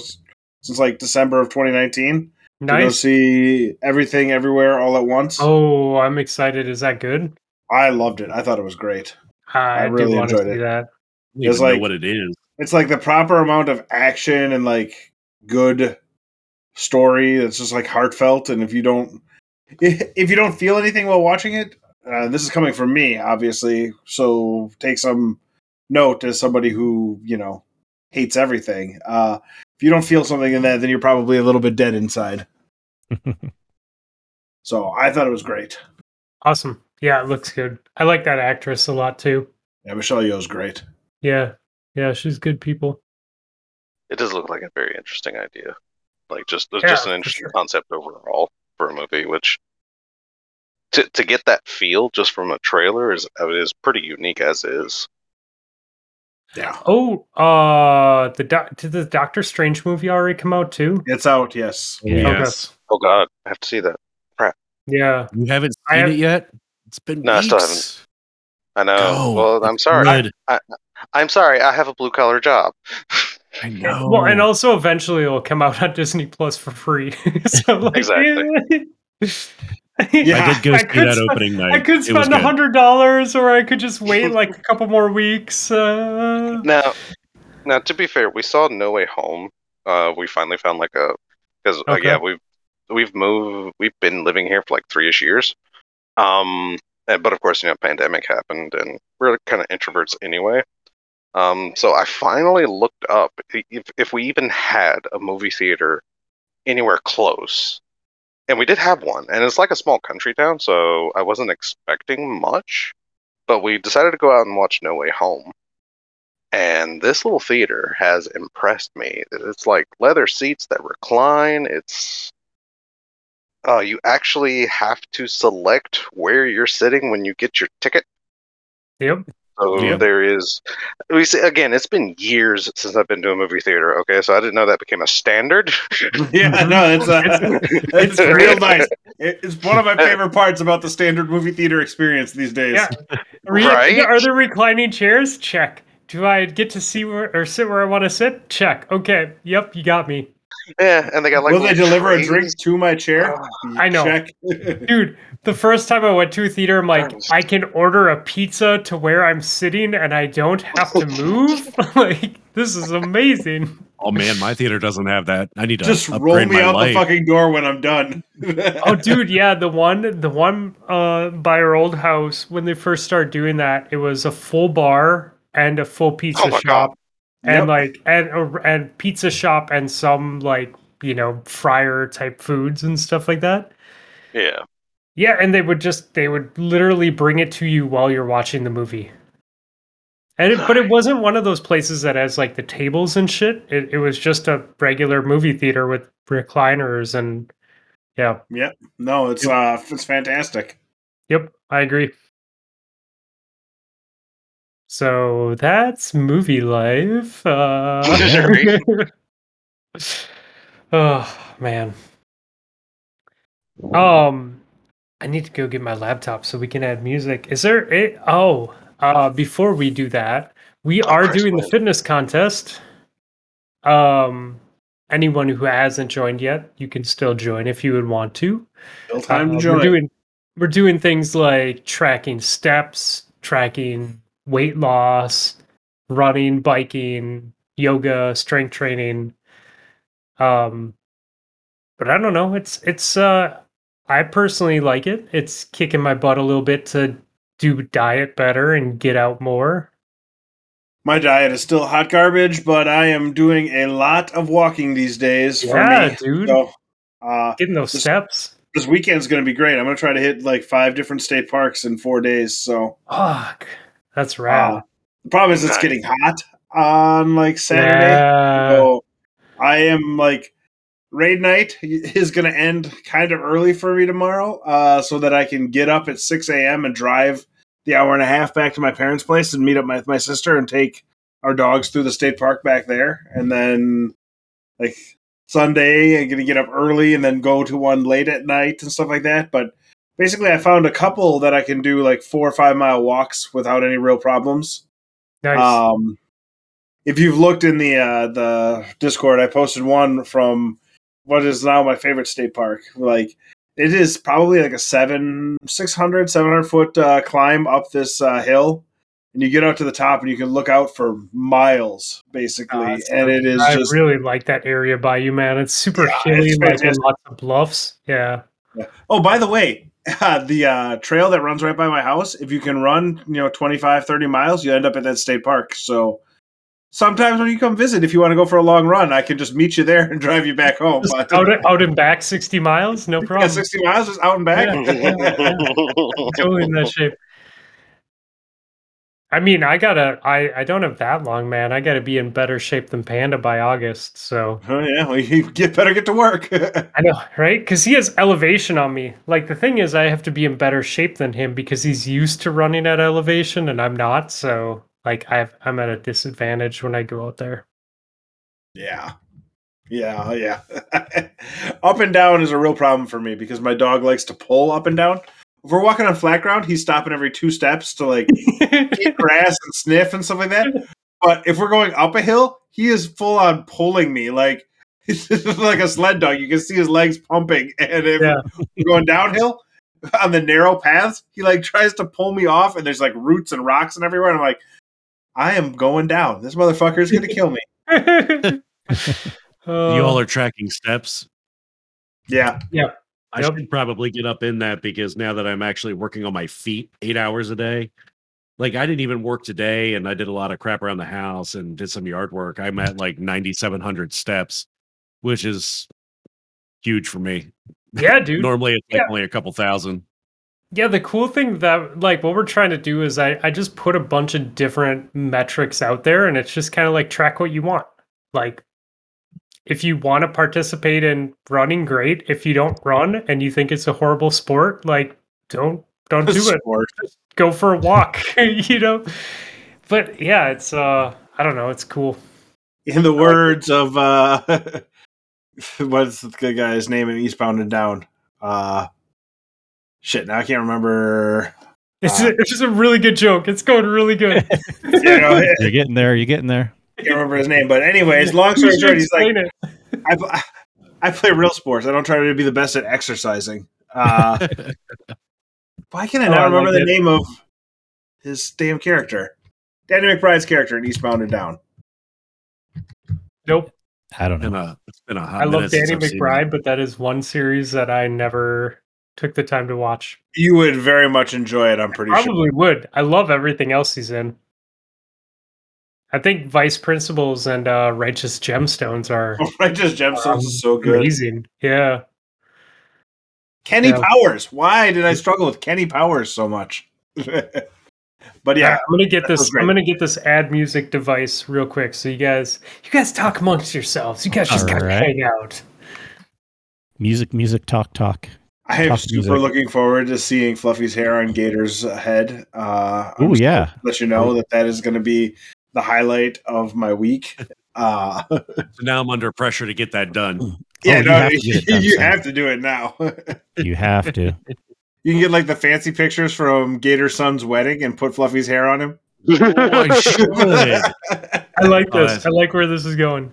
since like December of 2019 to go see everything everywhere all at once. Oh, I'm excited. Is that good? I loved it. I thought it was great. I, really do want to enjoyed see it. that. Even It's know like- what it is. It's like the proper amount of action and like good story that's just like heartfelt. And if you don't, *laughs* if you don't feel anything while watching it, uh, this is coming from me, obviously. So take some note as somebody who you know hates everything. Uh, if you don't feel something in that, then you're probably a little bit dead inside. *laughs* So I thought it was great. Awesome. Yeah, it looks good. I like that actress a lot too. Yeah, Michelle Yeoh's great. Yeah, yeah, she's good people. it does look like a very interesting idea. Like just it's Yeah, just an interesting sure. concept overall for a movie, which to to get that feel just from a trailer is is pretty unique as is. Yeah, Oh, uh, the doc- did the Doctor Strange movie already come out too? it's out. Yes. Yes. Oh God, I have to see that. Yeah. You haven't seen have- it yet? It's been No, I still haven't. I know. Go. Well, I'm It's sorry. good. I'm sorry. I have a blue collar job. I *laughs* know. Well, and also eventually it'll come out on Disney Plus for free. *laughs* so like, Exactly. *laughs* *laughs* Yeah. I did go I see could that spend- opening night. I could spend a hundred dollars, or I could just wait *laughs* like a couple more weeks. Uh, Now, now to be fair, we saw No Way Home. Uh, we finally found like a because uh, yeah we've we've moved we've been living here for like three ish years. Um, and, but of course you know pandemic happened and we're kind of introverts anyway. Um, so I finally looked up if if we even had a movie theater anywhere close, and we did have one, and it's like a small country town, so I wasn't expecting much. But we decided to go out and watch No Way Home. And this little theater has impressed me. It's like leather seats that recline. It's uh, you actually have to select where you're sitting when you get your ticket. yep. So Yeah. there is. We see again. It's been years since I've been to a movie theater. Okay, so I didn't know that became a standard. *laughs* Yeah, no, it's uh, *laughs* it's, It's *laughs* real nice. It's one of my favorite parts about the standard movie theater experience these days. Yeah. Re- Right? Are there reclining chairs? Check. Do I get to see where or sit where I want to sit? Check. Okay. Yep. You got me, yeah, and they got like. Will they little deliver a drink to my chair? I know. Check. *laughs* dude. The first time I went to a theater, I'm like, I can order a pizza to where I'm sitting, and I don't have to move. *laughs* like, this is amazing. Oh man, my theater doesn't have that. I need to Just upgrade roll me my out life. the fucking door when I'm done. *laughs* Oh, dude, yeah, the one, the one uh, by our old house when they first started doing that, it was a full bar and a full pizza Oh my shop, and Yep. like and and pizza shop and some like you know fryer type foods and stuff like that. Yeah. Yeah, and they would just they would literally bring it to you while you're watching the movie. And it, but it wasn't one of those places that has like the tables and shit. It it was just a regular movie theater with recliners and yeah. Yep. No, it's uh, it's fantastic. Yep, I agree. So that's movie life. Uh, *laughs* *sighs* oh man. Um, I need to go get my laptop so we can add music. Is there? A, oh, uh, before we do that, we are doing the fitness contest. Um, anyone who hasn't joined yet, you can still join if you would want to. Still time Uh, to join. We're doing we're doing things like tracking steps, tracking weight loss, running, biking, yoga, strength training. Um, but I don't know. It's it's uh, I personally like it. It's kicking my butt a little bit to do diet better and get out more. My diet is still hot garbage, but I am doing a lot of walking these days for me. dude. So, uh, Getting those Just- steps. this weekend's going to be great. I'm going to try to hit like five different state parks in four days. So Fuck, that's rad. uh, the problem is it's getting hot on like Saturday. Yeah. So I am like raid night is going to end kind of early for me tomorrow, uh, so that I can get up at six a.m. and drive the hour and a half back to my parents' place and meet up with my sister and take our dogs through the state park back there, and then like Sunday I'm going to get up early and then go to one late at night and stuff like that. But basically, I found a couple that I can do like four or five mile walks without any real problems. nice. Um, if you've looked in the uh, the Discord, I posted one from what is now my favorite state park. Like it is probably like a seven, 600, 700 foot uh, climb up this uh, hill, and you get out to the top and you can look out for miles, basically. So and it is I just really like that area by you, man. It's super Yeah, hilly, it's like lots of bluffs. Yeah. Oh, by the way, *laughs* the uh, trail that runs right by my house, if you can run, you know, 25, 30 miles, you end up at that state park. So sometimes when you come visit, if you want to go for a long run, I can just meet you there and *laughs* drive you back home. Out, out and back 60 miles, no yeah, problem. 60 miles is out and back. *laughs* totally in that shape. I mean, I gotta. I I don't have that long, man. I gotta be in better shape than Panda by August. So Oh, yeah, well, you *laughs* get better get to work. *laughs* I know, right? Because he has elevation on me. Like the thing is, I have to be in better shape than him because he's used to running at elevation, and I'm not. So like, I've I'm at a disadvantage when I go out there. yeah. Yeah, oh, yeah. *laughs* up and down is a real problem for me because my dog likes to pull up and down. If we're walking on flat ground, he's stopping every two steps to like *laughs* eat grass and sniff and stuff like that. But if we're going up a hill, he is full on pulling me like *laughs* like a sled dog. You can see his legs pumping, and if Yeah. we're going downhill on the narrow paths, he like tries to pull me off, and there's like roots and rocks and everywhere. And I'm like, I am going down. This motherfucker is gonna kill me. Uh, *laughs* you all are tracking steps. Yeah. Yeah, I Yep. should probably get up in that because now that I'm actually working on my feet eight hours a day, like I didn't even work today and I did a lot of crap around the house and did some yard work. I'm at like 9,700 steps, which is huge for me. yeah, *laughs* dude. Normally it's like Yeah. only a couple thousand. Yeah, the cool thing that like what we're trying to do is I, I just put a bunch of different metrics out there and it's just kind of like track what you want. Like if you want to participate in running, great. If you don't run and you think it's a horrible sport, like don't don't do it. Sport. *laughs* Go for a walk, *laughs* you know? But yeah, it's uh I don't know, it's cool. In the words of uh, *laughs* what's the guy's name in Eastbound and Down? Uh, shit, now I can't remember. It's, Uh, it's just a really good joke. It's going really good. You know, You're getting there. You're getting there. Can't remember his name, but anyways, *laughs* long story short, he's like, it. I, *laughs* I play real sports. I don't try to be the best at exercising. Uh, *laughs* why can I Oh, not I remember like the it. name of his damn character? Danny McBride's character in Eastbound and Down. Nope. I don't Been know. a, it's been a hot I love Danny McBride, but that is one series that I never took the time to watch. You would very much enjoy it. I'm pretty sure. Probably would. I love everything else he's in. I think Vice Principals and uh, Righteous Gemstones are *laughs* Righteous Gemstones is so good. amazing. Yeah. Kenny Yeah. Powers. Why did I struggle with Kenny Powers so much? *laughs* but yeah, I'm gonna get this. I'm gonna get this ad music device real quick. So you guys, you guys talk amongst yourselves. You guys just gotta Alright. hang out. Music, music, talk, talk. I am super music. looking forward to seeing Fluffy's hair on Gator's head. Uh, Oh yeah. Let you know that that is going to be the highlight of my week. *laughs* Uh, *laughs* So now I'm under pressure to get that done. yeah, you no, have to done, you have to do it now. *laughs* You have to. you can get like the fancy pictures from Gator's son's wedding and put Fluffy's hair on him. Oh, I. I like Oh, this. that's- I like where this is going.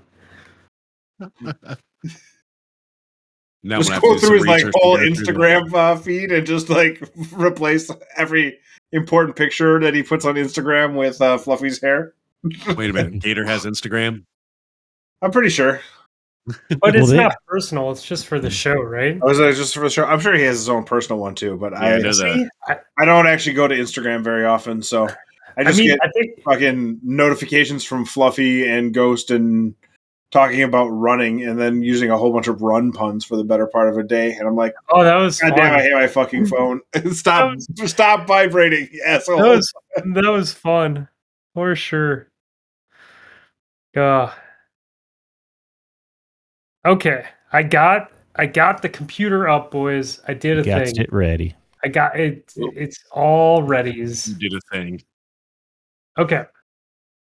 Now just gonna go through his like whole go through the- Instagram uh, feed and just like replace every important picture that he puts on Instagram with uh, Fluffy's hair. Wait a minute, *laughs* Gator has Instagram. I'm pretty sure. *laughs* But it's they- not personal. It's just for the show, right? I was uh, just for the show. I'm sure he has his own personal one too, but Yeah, I I know. I, I don't actually go to Instagram very often, so I I just mean, get I think fucking notifications from Fluffy and Ghost and talking about running and then using a whole bunch of run puns for the better part of a day. And I'm like, oh, that was God fun. damn, I hate my fucking *laughs* phone. stop stop vibrating, asshole. that was that was fun for sure. Uh, okay, I got I got the computer up, boys. I did a Got thing. it ready. I got it. It's all ready. You did a thing. Okay.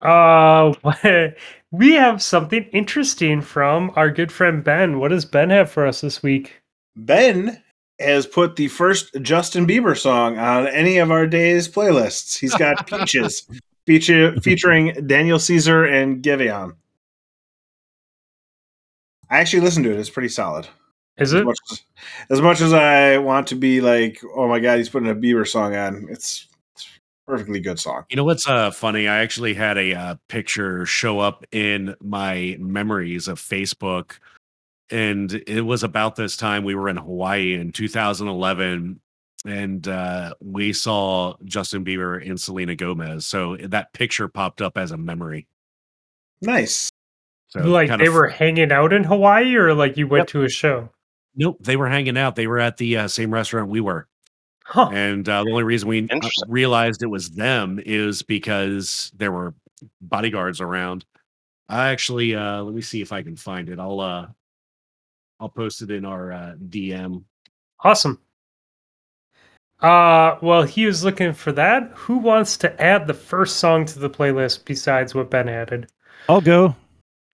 Uh, *laughs* we have something interesting from our good friend Ben. What does Ben have for us this week? Ben has put the first Justin Bieber song on any of our days playlists. He's got *laughs* Peaches feature, *laughs* featuring Daniel Caesar and Giveon. I actually listened to it. It's pretty solid. Is As it? much as, as much as I want to be like, oh my god, he's putting a Bieber song on. It's, it's a perfectly good song. You know what's uh, funny? I actually had a uh, picture show up in my memories of Facebook, and it was about this time we were in Hawaii in 2011, and uh, we saw Justin Bieber and Selena Gomez. So that picture popped up as a memory. Nice. So like they of- were hanging out in Hawaii, or like you went Yep. to a show? Nope, they were hanging out. They were at the uh, same restaurant we were. Huh. And uh, the only reason we uh, realized it was them is because there were bodyguards around. I actually uh, let me see if I can find it. I'll uh, I'll post it in our uh, DM. Awesome. Uh, well, he was looking for that. Who wants to add the first song to the playlist besides what Ben added? I'll go.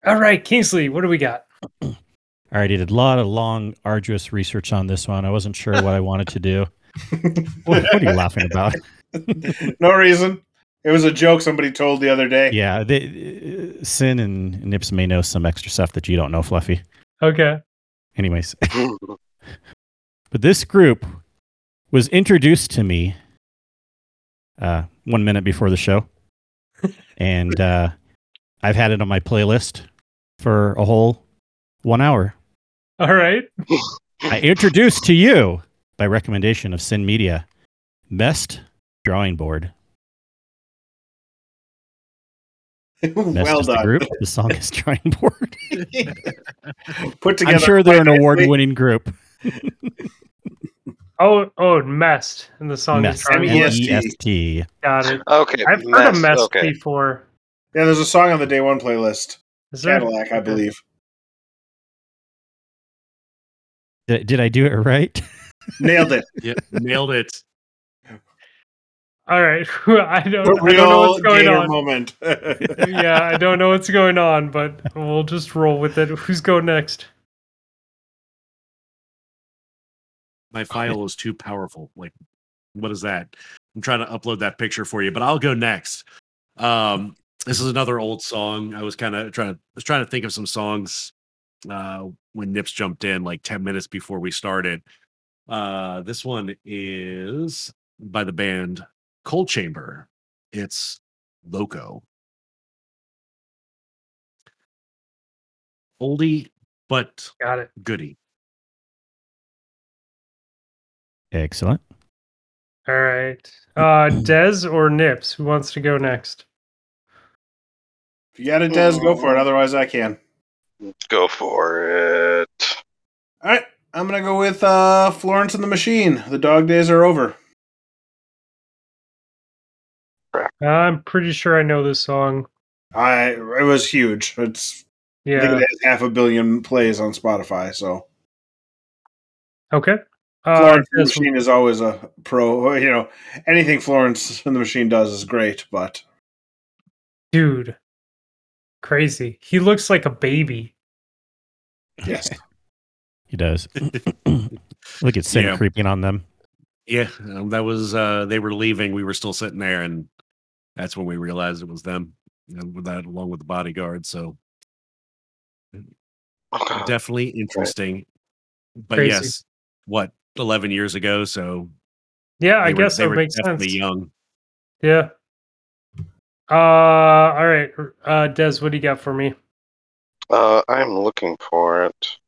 All right, Kingsley, what do we got? *clears throat* All right, I did a lot of long, arduous research on this one. I wasn't sure what I *laughs* wanted to do. *laughs* What, what are you laughing about? *laughs* no reason. It was a joke somebody told the other day. Yeah, they, uh, Sin and Nips may know some extra stuff that you don't know, Fluffy. Okay. Anyways, but this group was introduced to me uh, one minute before the show, *laughs* and uh, I've had it on my playlist for a whole one hour. All right. I introduced to you by recommendation of Sin Media, Best Drawing Board. *laughs* Best well is the group. The song is *laughs* Drawing Board. Put together. I'm sure they're an award-winning group. Oh, oh, messed in the song Mest, is Drawing M E Board. S T. M-E-S-T. Got it. Okay, I've heard of Mest, Mest Okay, before. Yeah, there's a song on the day one playlist. Is there? Cadillac, I believe. Did, did I do it right? *laughs* Nailed it. *laughs* Yeah, nailed it. All right. *laughs* I don't. The I don't know what's going on. moment. yeah, I don't know what's going on, but we'll just roll with it. Who's going next? My file is too powerful. Like, what is that? I'm trying to upload that picture for you, but I'll go next. Um, this is another old song. I was kind of trying to was trying to think of some songs uh, when Nips jumped in like 10 minutes before we started. Uh, this one is by the band Coal Chamber. It's Loco. Oldie, but Got it. goodie. Excellent. All right. Uh, Dez or Nips? Who wants to go next? if you got it, Des, go for it. Otherwise, I can. go for it. All right. I'm going to go with uh, Florence and the Machine. The dog days are over. I'm pretty sure I know this song. I It was huge. It's I think Yeah. it has half a billion plays on Spotify. So Okay. Uh, Florence and the Machine is always a pro. You know, anything Florence and the Machine does is great, but dude, crazy. He looks like a baby. yes. *laughs* He does. *laughs* Look at Sin Yeah. creeping on them. Yeah, um, that was uh they were leaving. We were still sitting there, and that's when we realized it was them. And with that, along with the bodyguard. So definitely interesting. But Crazy. yes, what eleven years ago, so Yeah, I they were- guess they that were makes definitely sense. young. Yeah. Uh, all right. Uh, Des, what do you got for me? Uh, I'm looking for it.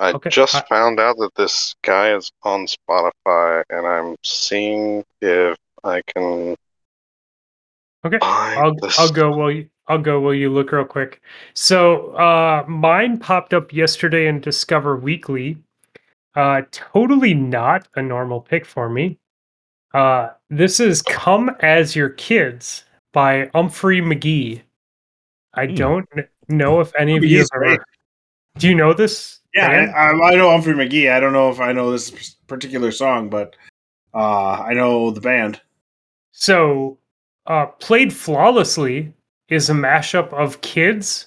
I Okay, just I- found out that this guy is on Spotify, and I'm seeing if I can Okay. I'll this. I'll go while you I'll go while you look real quick. So uh mine popped up yesterday in Discover Weekly. Uh totally not a normal pick for me. Uh this is Come As Your Kids by Humphrey McGee. I Hmm. don't know if any of you have great. ever Do you know this? Yeah. I, I, I know Humphrey McGee. I don't know if I know this particular song, but uh, I know the band. So, uh, played flawlessly is a mashup of Kids,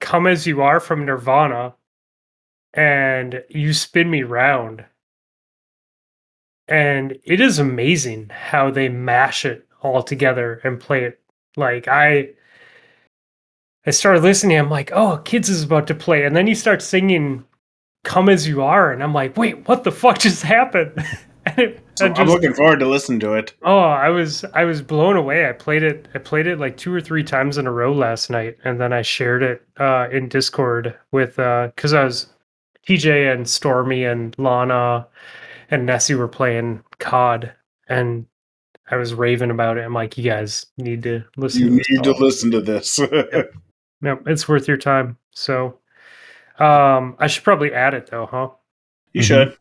Come As You Are from Nirvana, and You Spin Me Round. And it is amazing how they mash it all together and play it. Like, I. I started listening, I'm like, oh, Kids is about to play. And then he starts singing Come As You Are. And I'm like, wait, what the fuck just *laughs* happened? *laughs* and it, So I I'm looking forward to listen to it. Oh, I was I was blown away. I played it I played it like two or three times in a row last night and then I shared it uh in Discord with uh cuz I was TJ and Stormy and Lana and Nessie were playing COD and I was raving about it. I'm like, you guys need to listen You to this need to listen to this. *laughs* No, it's worth your time. So um I should probably add it though, huh? you Mhm. should.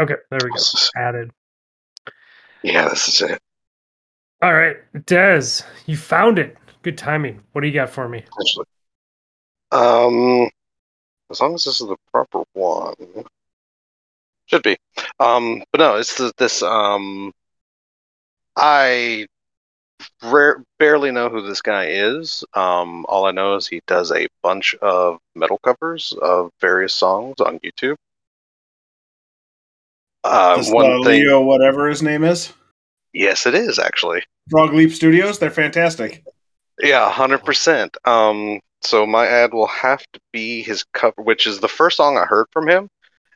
Okay, there we go. Added. Yeah, this is it. All right, Dez, you found it. Good timing. What do you got for me? Actually, um, as long as this is the proper one, should be. Um, but no, it's the, this. Um, I rare, barely know who this guy is. Um, all I know is he does a bunch of metal covers of various songs on YouTube. Uh, This, one uh, thing, Leo, whatever his name is, yes, it is actually. Frog Leap Studios. They're fantastic. Yeah, hundred percent. Um, so my ad will have to be his cover, which is the first song I heard from him,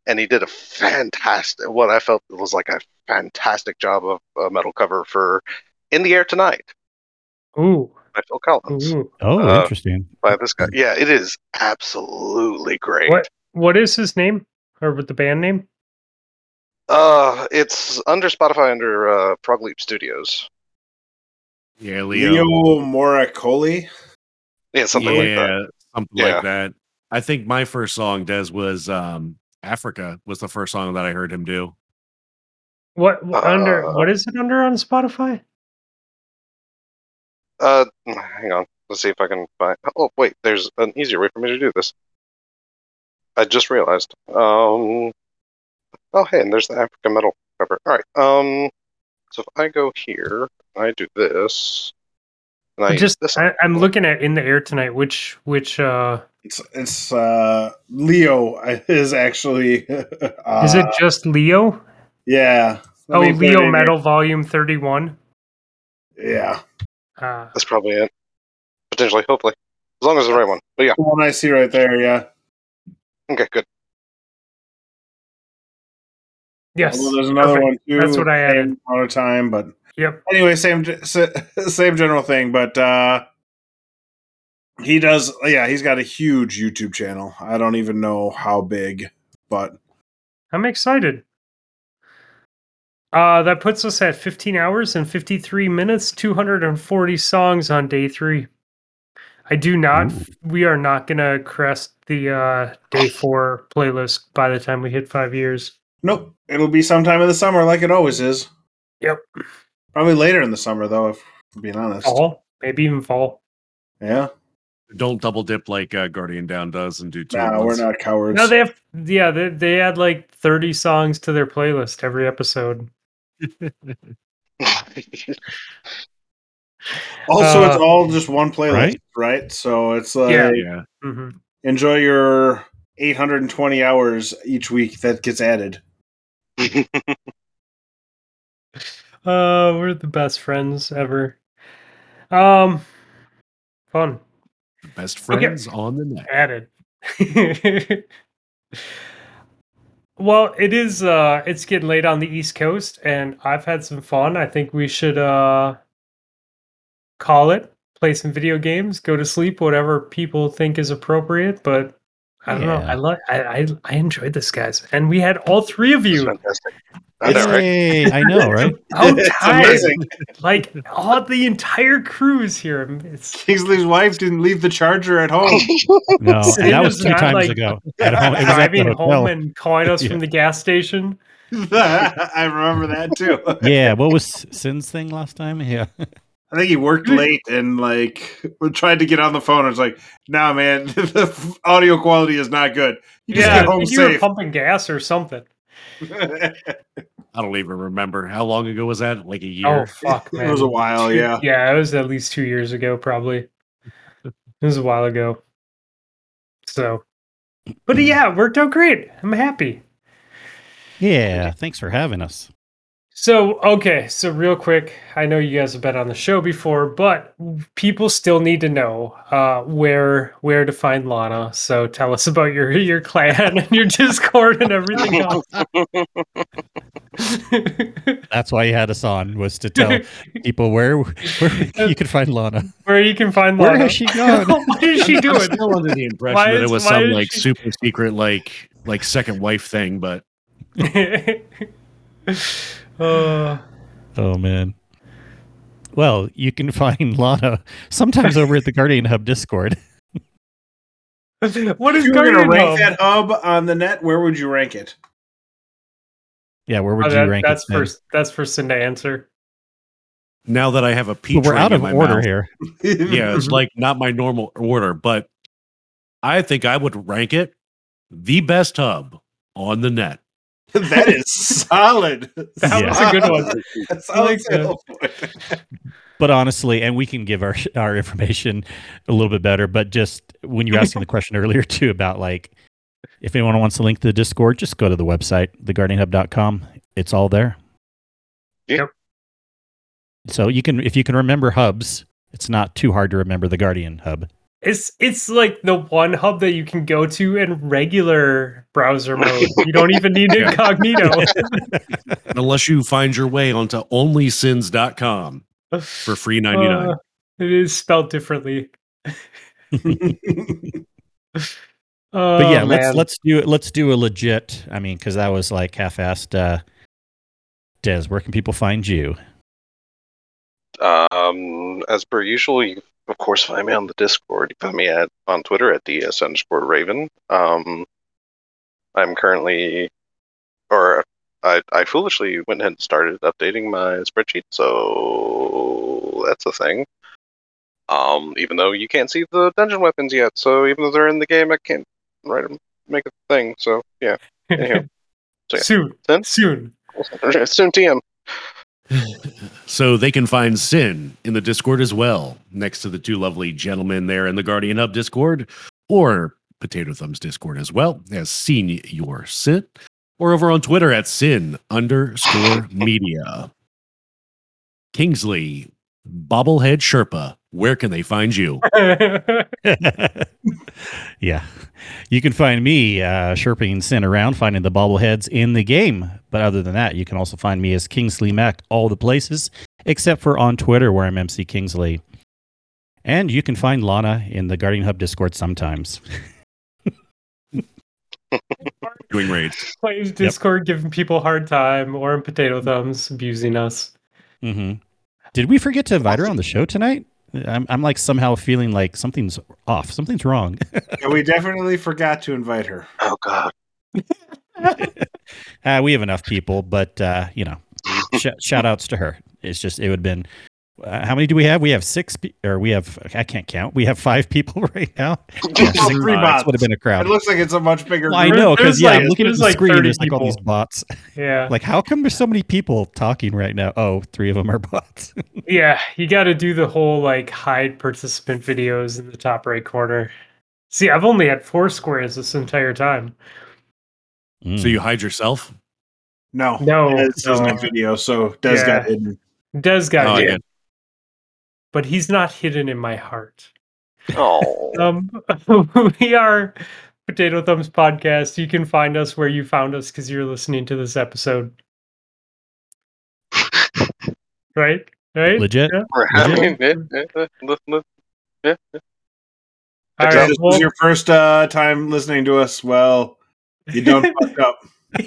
and he did a fantastic, what I felt was like a fantastic job of a metal cover for "In the Air Tonight" Ooh, by Phil Collins. ooh. Oh, Uh, interesting. By this guy, yeah, it is absolutely great. What what is his name? Or with the band name? Uh, it's under Spotify under uh, Frog Leap Studios. Yeah, Leo. Leo Moracchioli. Yeah, something like that. something Yeah. like that. I think my first song, Des, was um, "Africa." Was the first song that I heard him do. What what under Uh, what is it under on Spotify? Uh, hang on. Let's see if I can find. Oh, wait. There's an easier way for me to do this. I just realized. Um. Oh, hey, and there's the African metal cover. All right. Um. So if I go here, I do this. And I use Just this. I, I'm looking at in the air tonight. Which which uh It's it's uh Leo is actually. *laughs* Uh, is it just Leo? Yeah. Let Oh, me Leo in here. Metal Volume 31. Yeah. Uh, That's probably it. Potentially, hopefully, as long as it's the right one. But yeah. The one I see right there. Yeah. Okay. Good. yes. Although there's another perfect. one too. That's what I added. same amount of time, but Yep. anyway, same *laughs* same general thing. But uh he does. Yeah, he's got a huge YouTube channel. I don't even know how big, but I'm excited. Uh, that puts us at 15 hours and 53 minutes, 240 songs on day three. I do not, Ooh. we are not going to crest the uh, day *laughs* four playlist by the time we hit five years. nope. It'll be sometime in the summer, like it always is. Yep. Probably later in the summer, though. If I'm being honest. Fall, maybe even fall. Yeah. Don't double dip like uh, Guardian Down does and do two. at No, we're not cowards. No, they have, yeah, they, they add like 30 songs to their playlist every episode. *laughs* also, it's Uh, all just one playlist, right? Right? So it's like Yeah. Yeah. hmm enjoy your 820 hours each week that gets added. *laughs* Uh, we're the best friends ever. Um, Fun. Best Okay. friends on the net. Added. *laughs* well, it is uh it's getting late on the East Coast and I've had some fun. I think we should uh call it, play some video games, go to sleep, whatever people think is appropriate, but I don't know. I like I, I I enjoyed this guys. And we had all three of It's you fantastic. I know, right? Yay, I know, *laughs* right? out it's tired. amazing. Like all the entire crew's here. It's Kingsley's wife didn't leave the charger at home. *laughs* No, and that was was two not, times like, ago. *laughs* At home, it was at driving home and calling us Yeah. from the gas station. I remember that too. Yeah, what was Sin's thing last time? Yeah. I think he worked late and like tried to get on the phone. I was like, "Nah, man, the audio quality is not good. You just yeah, get I home think you were pumping gas or something. I don't even remember how long ago was that. Like a oh, year. Oh fuck, man! it was a while, Two- yeah. yeah, it was at least two years ago, probably. *laughs* It was a while ago. So, but yeah, it worked out great. I'm happy. Yeah. Thanks for having us. So, okay, so real quick, I know you guys have been on the show before, but people still need to know uh, where where to find Lana. So, tell us about your your clan and your Discord and everything else. *laughs* That's why you had us on was to tell *laughs* people where, where you could find Lana. where you can find Where Lana. has she gone? *laughs* what is she I'm doing? still under the impression Why that it is- was why some like she- super secret, like like second wife thing. But uh, *sighs* Oh man. Well, you can find *laughs* Lana sometimes over at the Guardian Hub Discord. *laughs* what is If you were gonna rank Hub? that hub on the net, where would you rank it? Yeah, where would Oh, you that- rank that's it? Sid? for that's for Sin to answer. now that I have a peach we're ring out in of my order mouth- here. *laughs* Yeah, it's like not my normal order, but I think I would rank it the best hub on the net. *laughs* that is solid. That was a good one. *laughs* That's I like solid. But honestly, and we can give our *laughs* our information a little bit better. But just when you were asking the question earlier too about like if anyone wants to link to the Discord, just go to the website, theguardianhub.com. It's all there. Yep. So you can if you can remember hubs, it's not too hard to remember the Guardian Hub. It's it's like the one hub that you can go to in regular browser mode. You don't even need *laughs* incognito. *laughs* Unless you find your way onto onlysins.com for free 99. Uh, it is spelled differently. *laughs* Oh, But yeah, let's let's do it. Let's do a legit. I mean, because that was like half-assed. Uh, Des, where can people find you? Um, as per usual, you of course find me on the Discord. You find me at on Twitter at ds underscore Raven. Um, I'm currently, or I I foolishly went ahead and started updating my spreadsheet, so that's a thing. Um, even though you can't see the dungeon weapons yet, so even though they're in the game, I can't write 'em- make a thing. So yeah, anyhow. *laughs* So, yeah. soon, Then? soon. *laughs* soon TM. So they can find Sin in the Discord as well, next to the two lovely gentlemen there in the Guardian Hub Discord, or Potato Thumbs Discord as well, as Seen Your Sin, or over on Twitter at Sin underscore media. Kingsley, Bobblehead Sherpa, where can they find you? *laughs* *laughs* yeah. You can find me uh, Sherping Sin around, finding the bobbleheads in the game. But other than that, you can also find me as Kingsley Mac all the places, except for on Twitter where I'm MC Kingsley. And you can find Lana in the Guardian Hub Discord sometimes. *laughs* Doing raids. Plays Discord giving people hard time, or in Potato Thumbs abusing us. hmm Did we forget to invite her on the show tonight? I'm, I'm like somehow feeling like something's off. Something's wrong. *laughs* Yeah, we definitely forgot to invite her. Oh God. uh, *laughs* we have enough people, but uh, you know, *laughs* sh- shout outs to her. It's just it would have been. Uh, how many do we have? We have six, pe- or we have. I can't count. We have five people *laughs* right now. *laughs* Yeah, six Three bots bots. would have been a crowd. It looks like it's a much bigger Well, I know because yeah, like- I'm looking at there's the like screen. 30 There's like all these bots. Yeah, *laughs* Like, how come there's so many people talking right now? Oh, three of them are bots. yeah. You got to do the whole like hide participant videos in the top right corner. See, I've only had four squares this entire time. Mm. So you hide yourself? No, No, Des doesn't no. have video, so Des Yeah. got hidden. Des got Oh, hit, yeah. But he's not hidden in my heart. Oh, Um, *laughs* we are Potato Thumbs Podcast. You can find us where you found us because you're listening to this episode. Right? Right? Legit. Yeah. Listen, listen. All right, this was well, your first uh, time listening to us, well, you done *laughs* fucked up.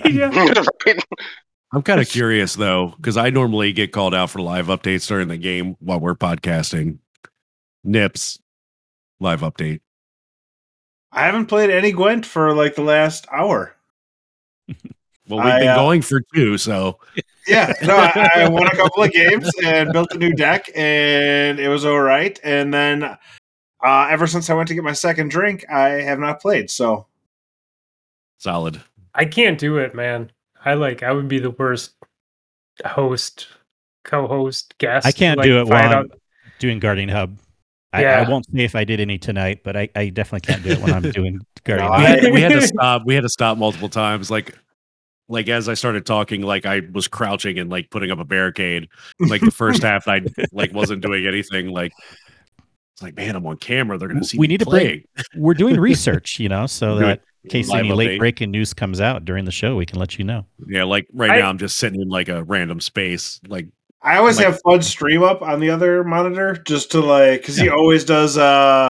yeah. *laughs* Right? I'm kind of curious though, because I normally get called out for live updates during the game while we're podcasting. Nips live update. I haven't played any Gwent for like the last hour. *laughs* Well, we've I, been uh, going for two, so *laughs* Yeah, no, I, I won a couple of games and built a new deck, and it was all right. And then, uh, ever since I went to get my second drink, I have not played. So solid. I can't do it, man. I like. I would be the worst host, co-host, guest. I can't like, do it if I had while a- I'm doing Guardian Hub. I, Yeah. I won't say if I did any tonight, but I, I definitely can't do it when I'm *laughs* doing Guardian No, We Hub. had, we had to *laughs* stop. We had to stop multiple times. Like, like as I started talking, like I was crouching and like putting up a barricade. Like the first half, I like wasn't doing anything. Like, it's like, man, I'm on camera. They're gonna see. We me need to playing. We're doing *laughs* research, you know, so that it. In case any late update. breaking news comes out during the show, we can let you know. Yeah, like right I- now, I'm just sitting in like a random space. Like, I always Like- have Fudge stream up on the other monitor just to like because he always does. uh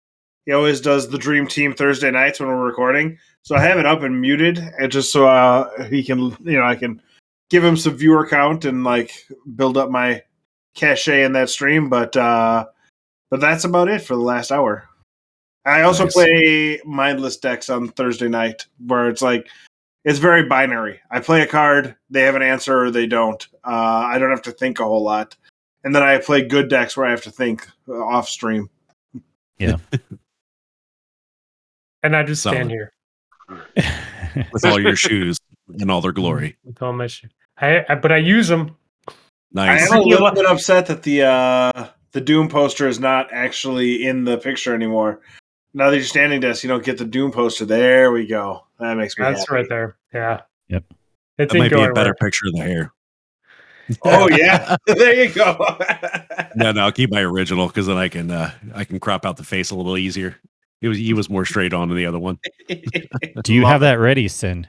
He always does the Dream Team Thursday nights when we're recording. So I have it up and muted, and just so uh he can, you know, I can give him some viewer count and like build up my cachet in that stream. But uh but that's about it for the last hour. I also Nice. play mindless decks on Thursday night, where it's like it's very binary. I play a card, they have an answer or they don't. Uh, I don't have to think a whole lot, and then I play good decks where I have to think uh, off stream. Yeah, *laughs* and I just stand Solid. here *laughs* with all your shoes in all their glory. *laughs* with all my shit. I, I but I use them. Nice. I am a little bit upset that the uh, the Doom poster is not actually in the picture anymore. Now that you're standing desk, you don't get the Doom poster. There we go. That makes me That's happy. right there. Yeah. Yep. It's That might be a better well. picture of the hair. Oh *laughs* yeah, *laughs* there you go. No, no, I'll keep my original because then I can uh, I can crop out the face a little easier. He was he was more straight on than the other one. *laughs* Do you have that ready, Sin?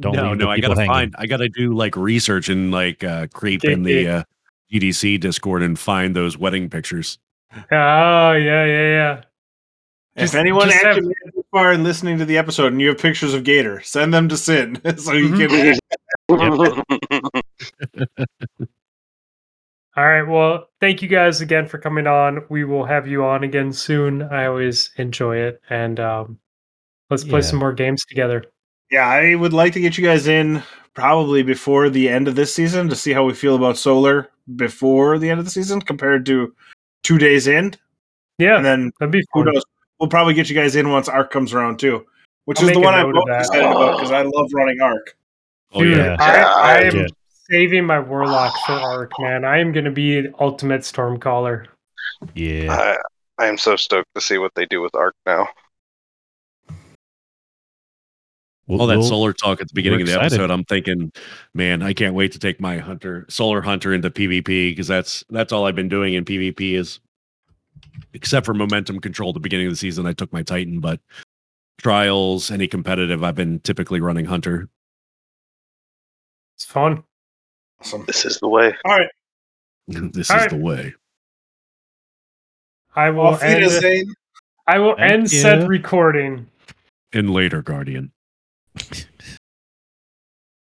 Don't no, no, I gotta hanging. find. I gotta do like research and like uh, creep in the uh, GDC Discord and find those wedding pictures. Oh yeah, yeah, yeah. If Just- anyone just actually have- made it this far and listening to the episode, and you have pictures of Gator, send them to Sin *laughs* so you can. *laughs* *laughs* All right. Well, thank you guys again for coming on. We will have you on again soon. I always enjoy it, and um, let's play Yeah. some more games together. Yeah, I would like to get you guys in probably before the end of this season to see how we feel about solar before the end of the season compared to two days in, Yeah, and then that'd be who fun. knows? We'll probably get you guys in once Arc comes around too, which I'll is the one I'm most that. excited about because I love running Arc. Oh Dude, yeah, I, I am Legit. saving my warlock for Arc, man. I am going to be an ultimate Stormcaller. Yeah. I, I am so stoked to see what they do with Arc now. All that solar talk at the beginning we're of the excited. episode. I'm thinking, man, I can't wait to take my hunter, solar hunter, into PvP because that's that's all I've been doing in PvP is, except for momentum control. At the beginning of the season, I took my Titan, but trials, any competitive, I've been typically running hunter. It's fun. Awesome. This is the way. All right, *laughs* this All is right. the way. I will Auf end. Wiedersehen. I will Thank end said recording. And later, Guardian. *laughs*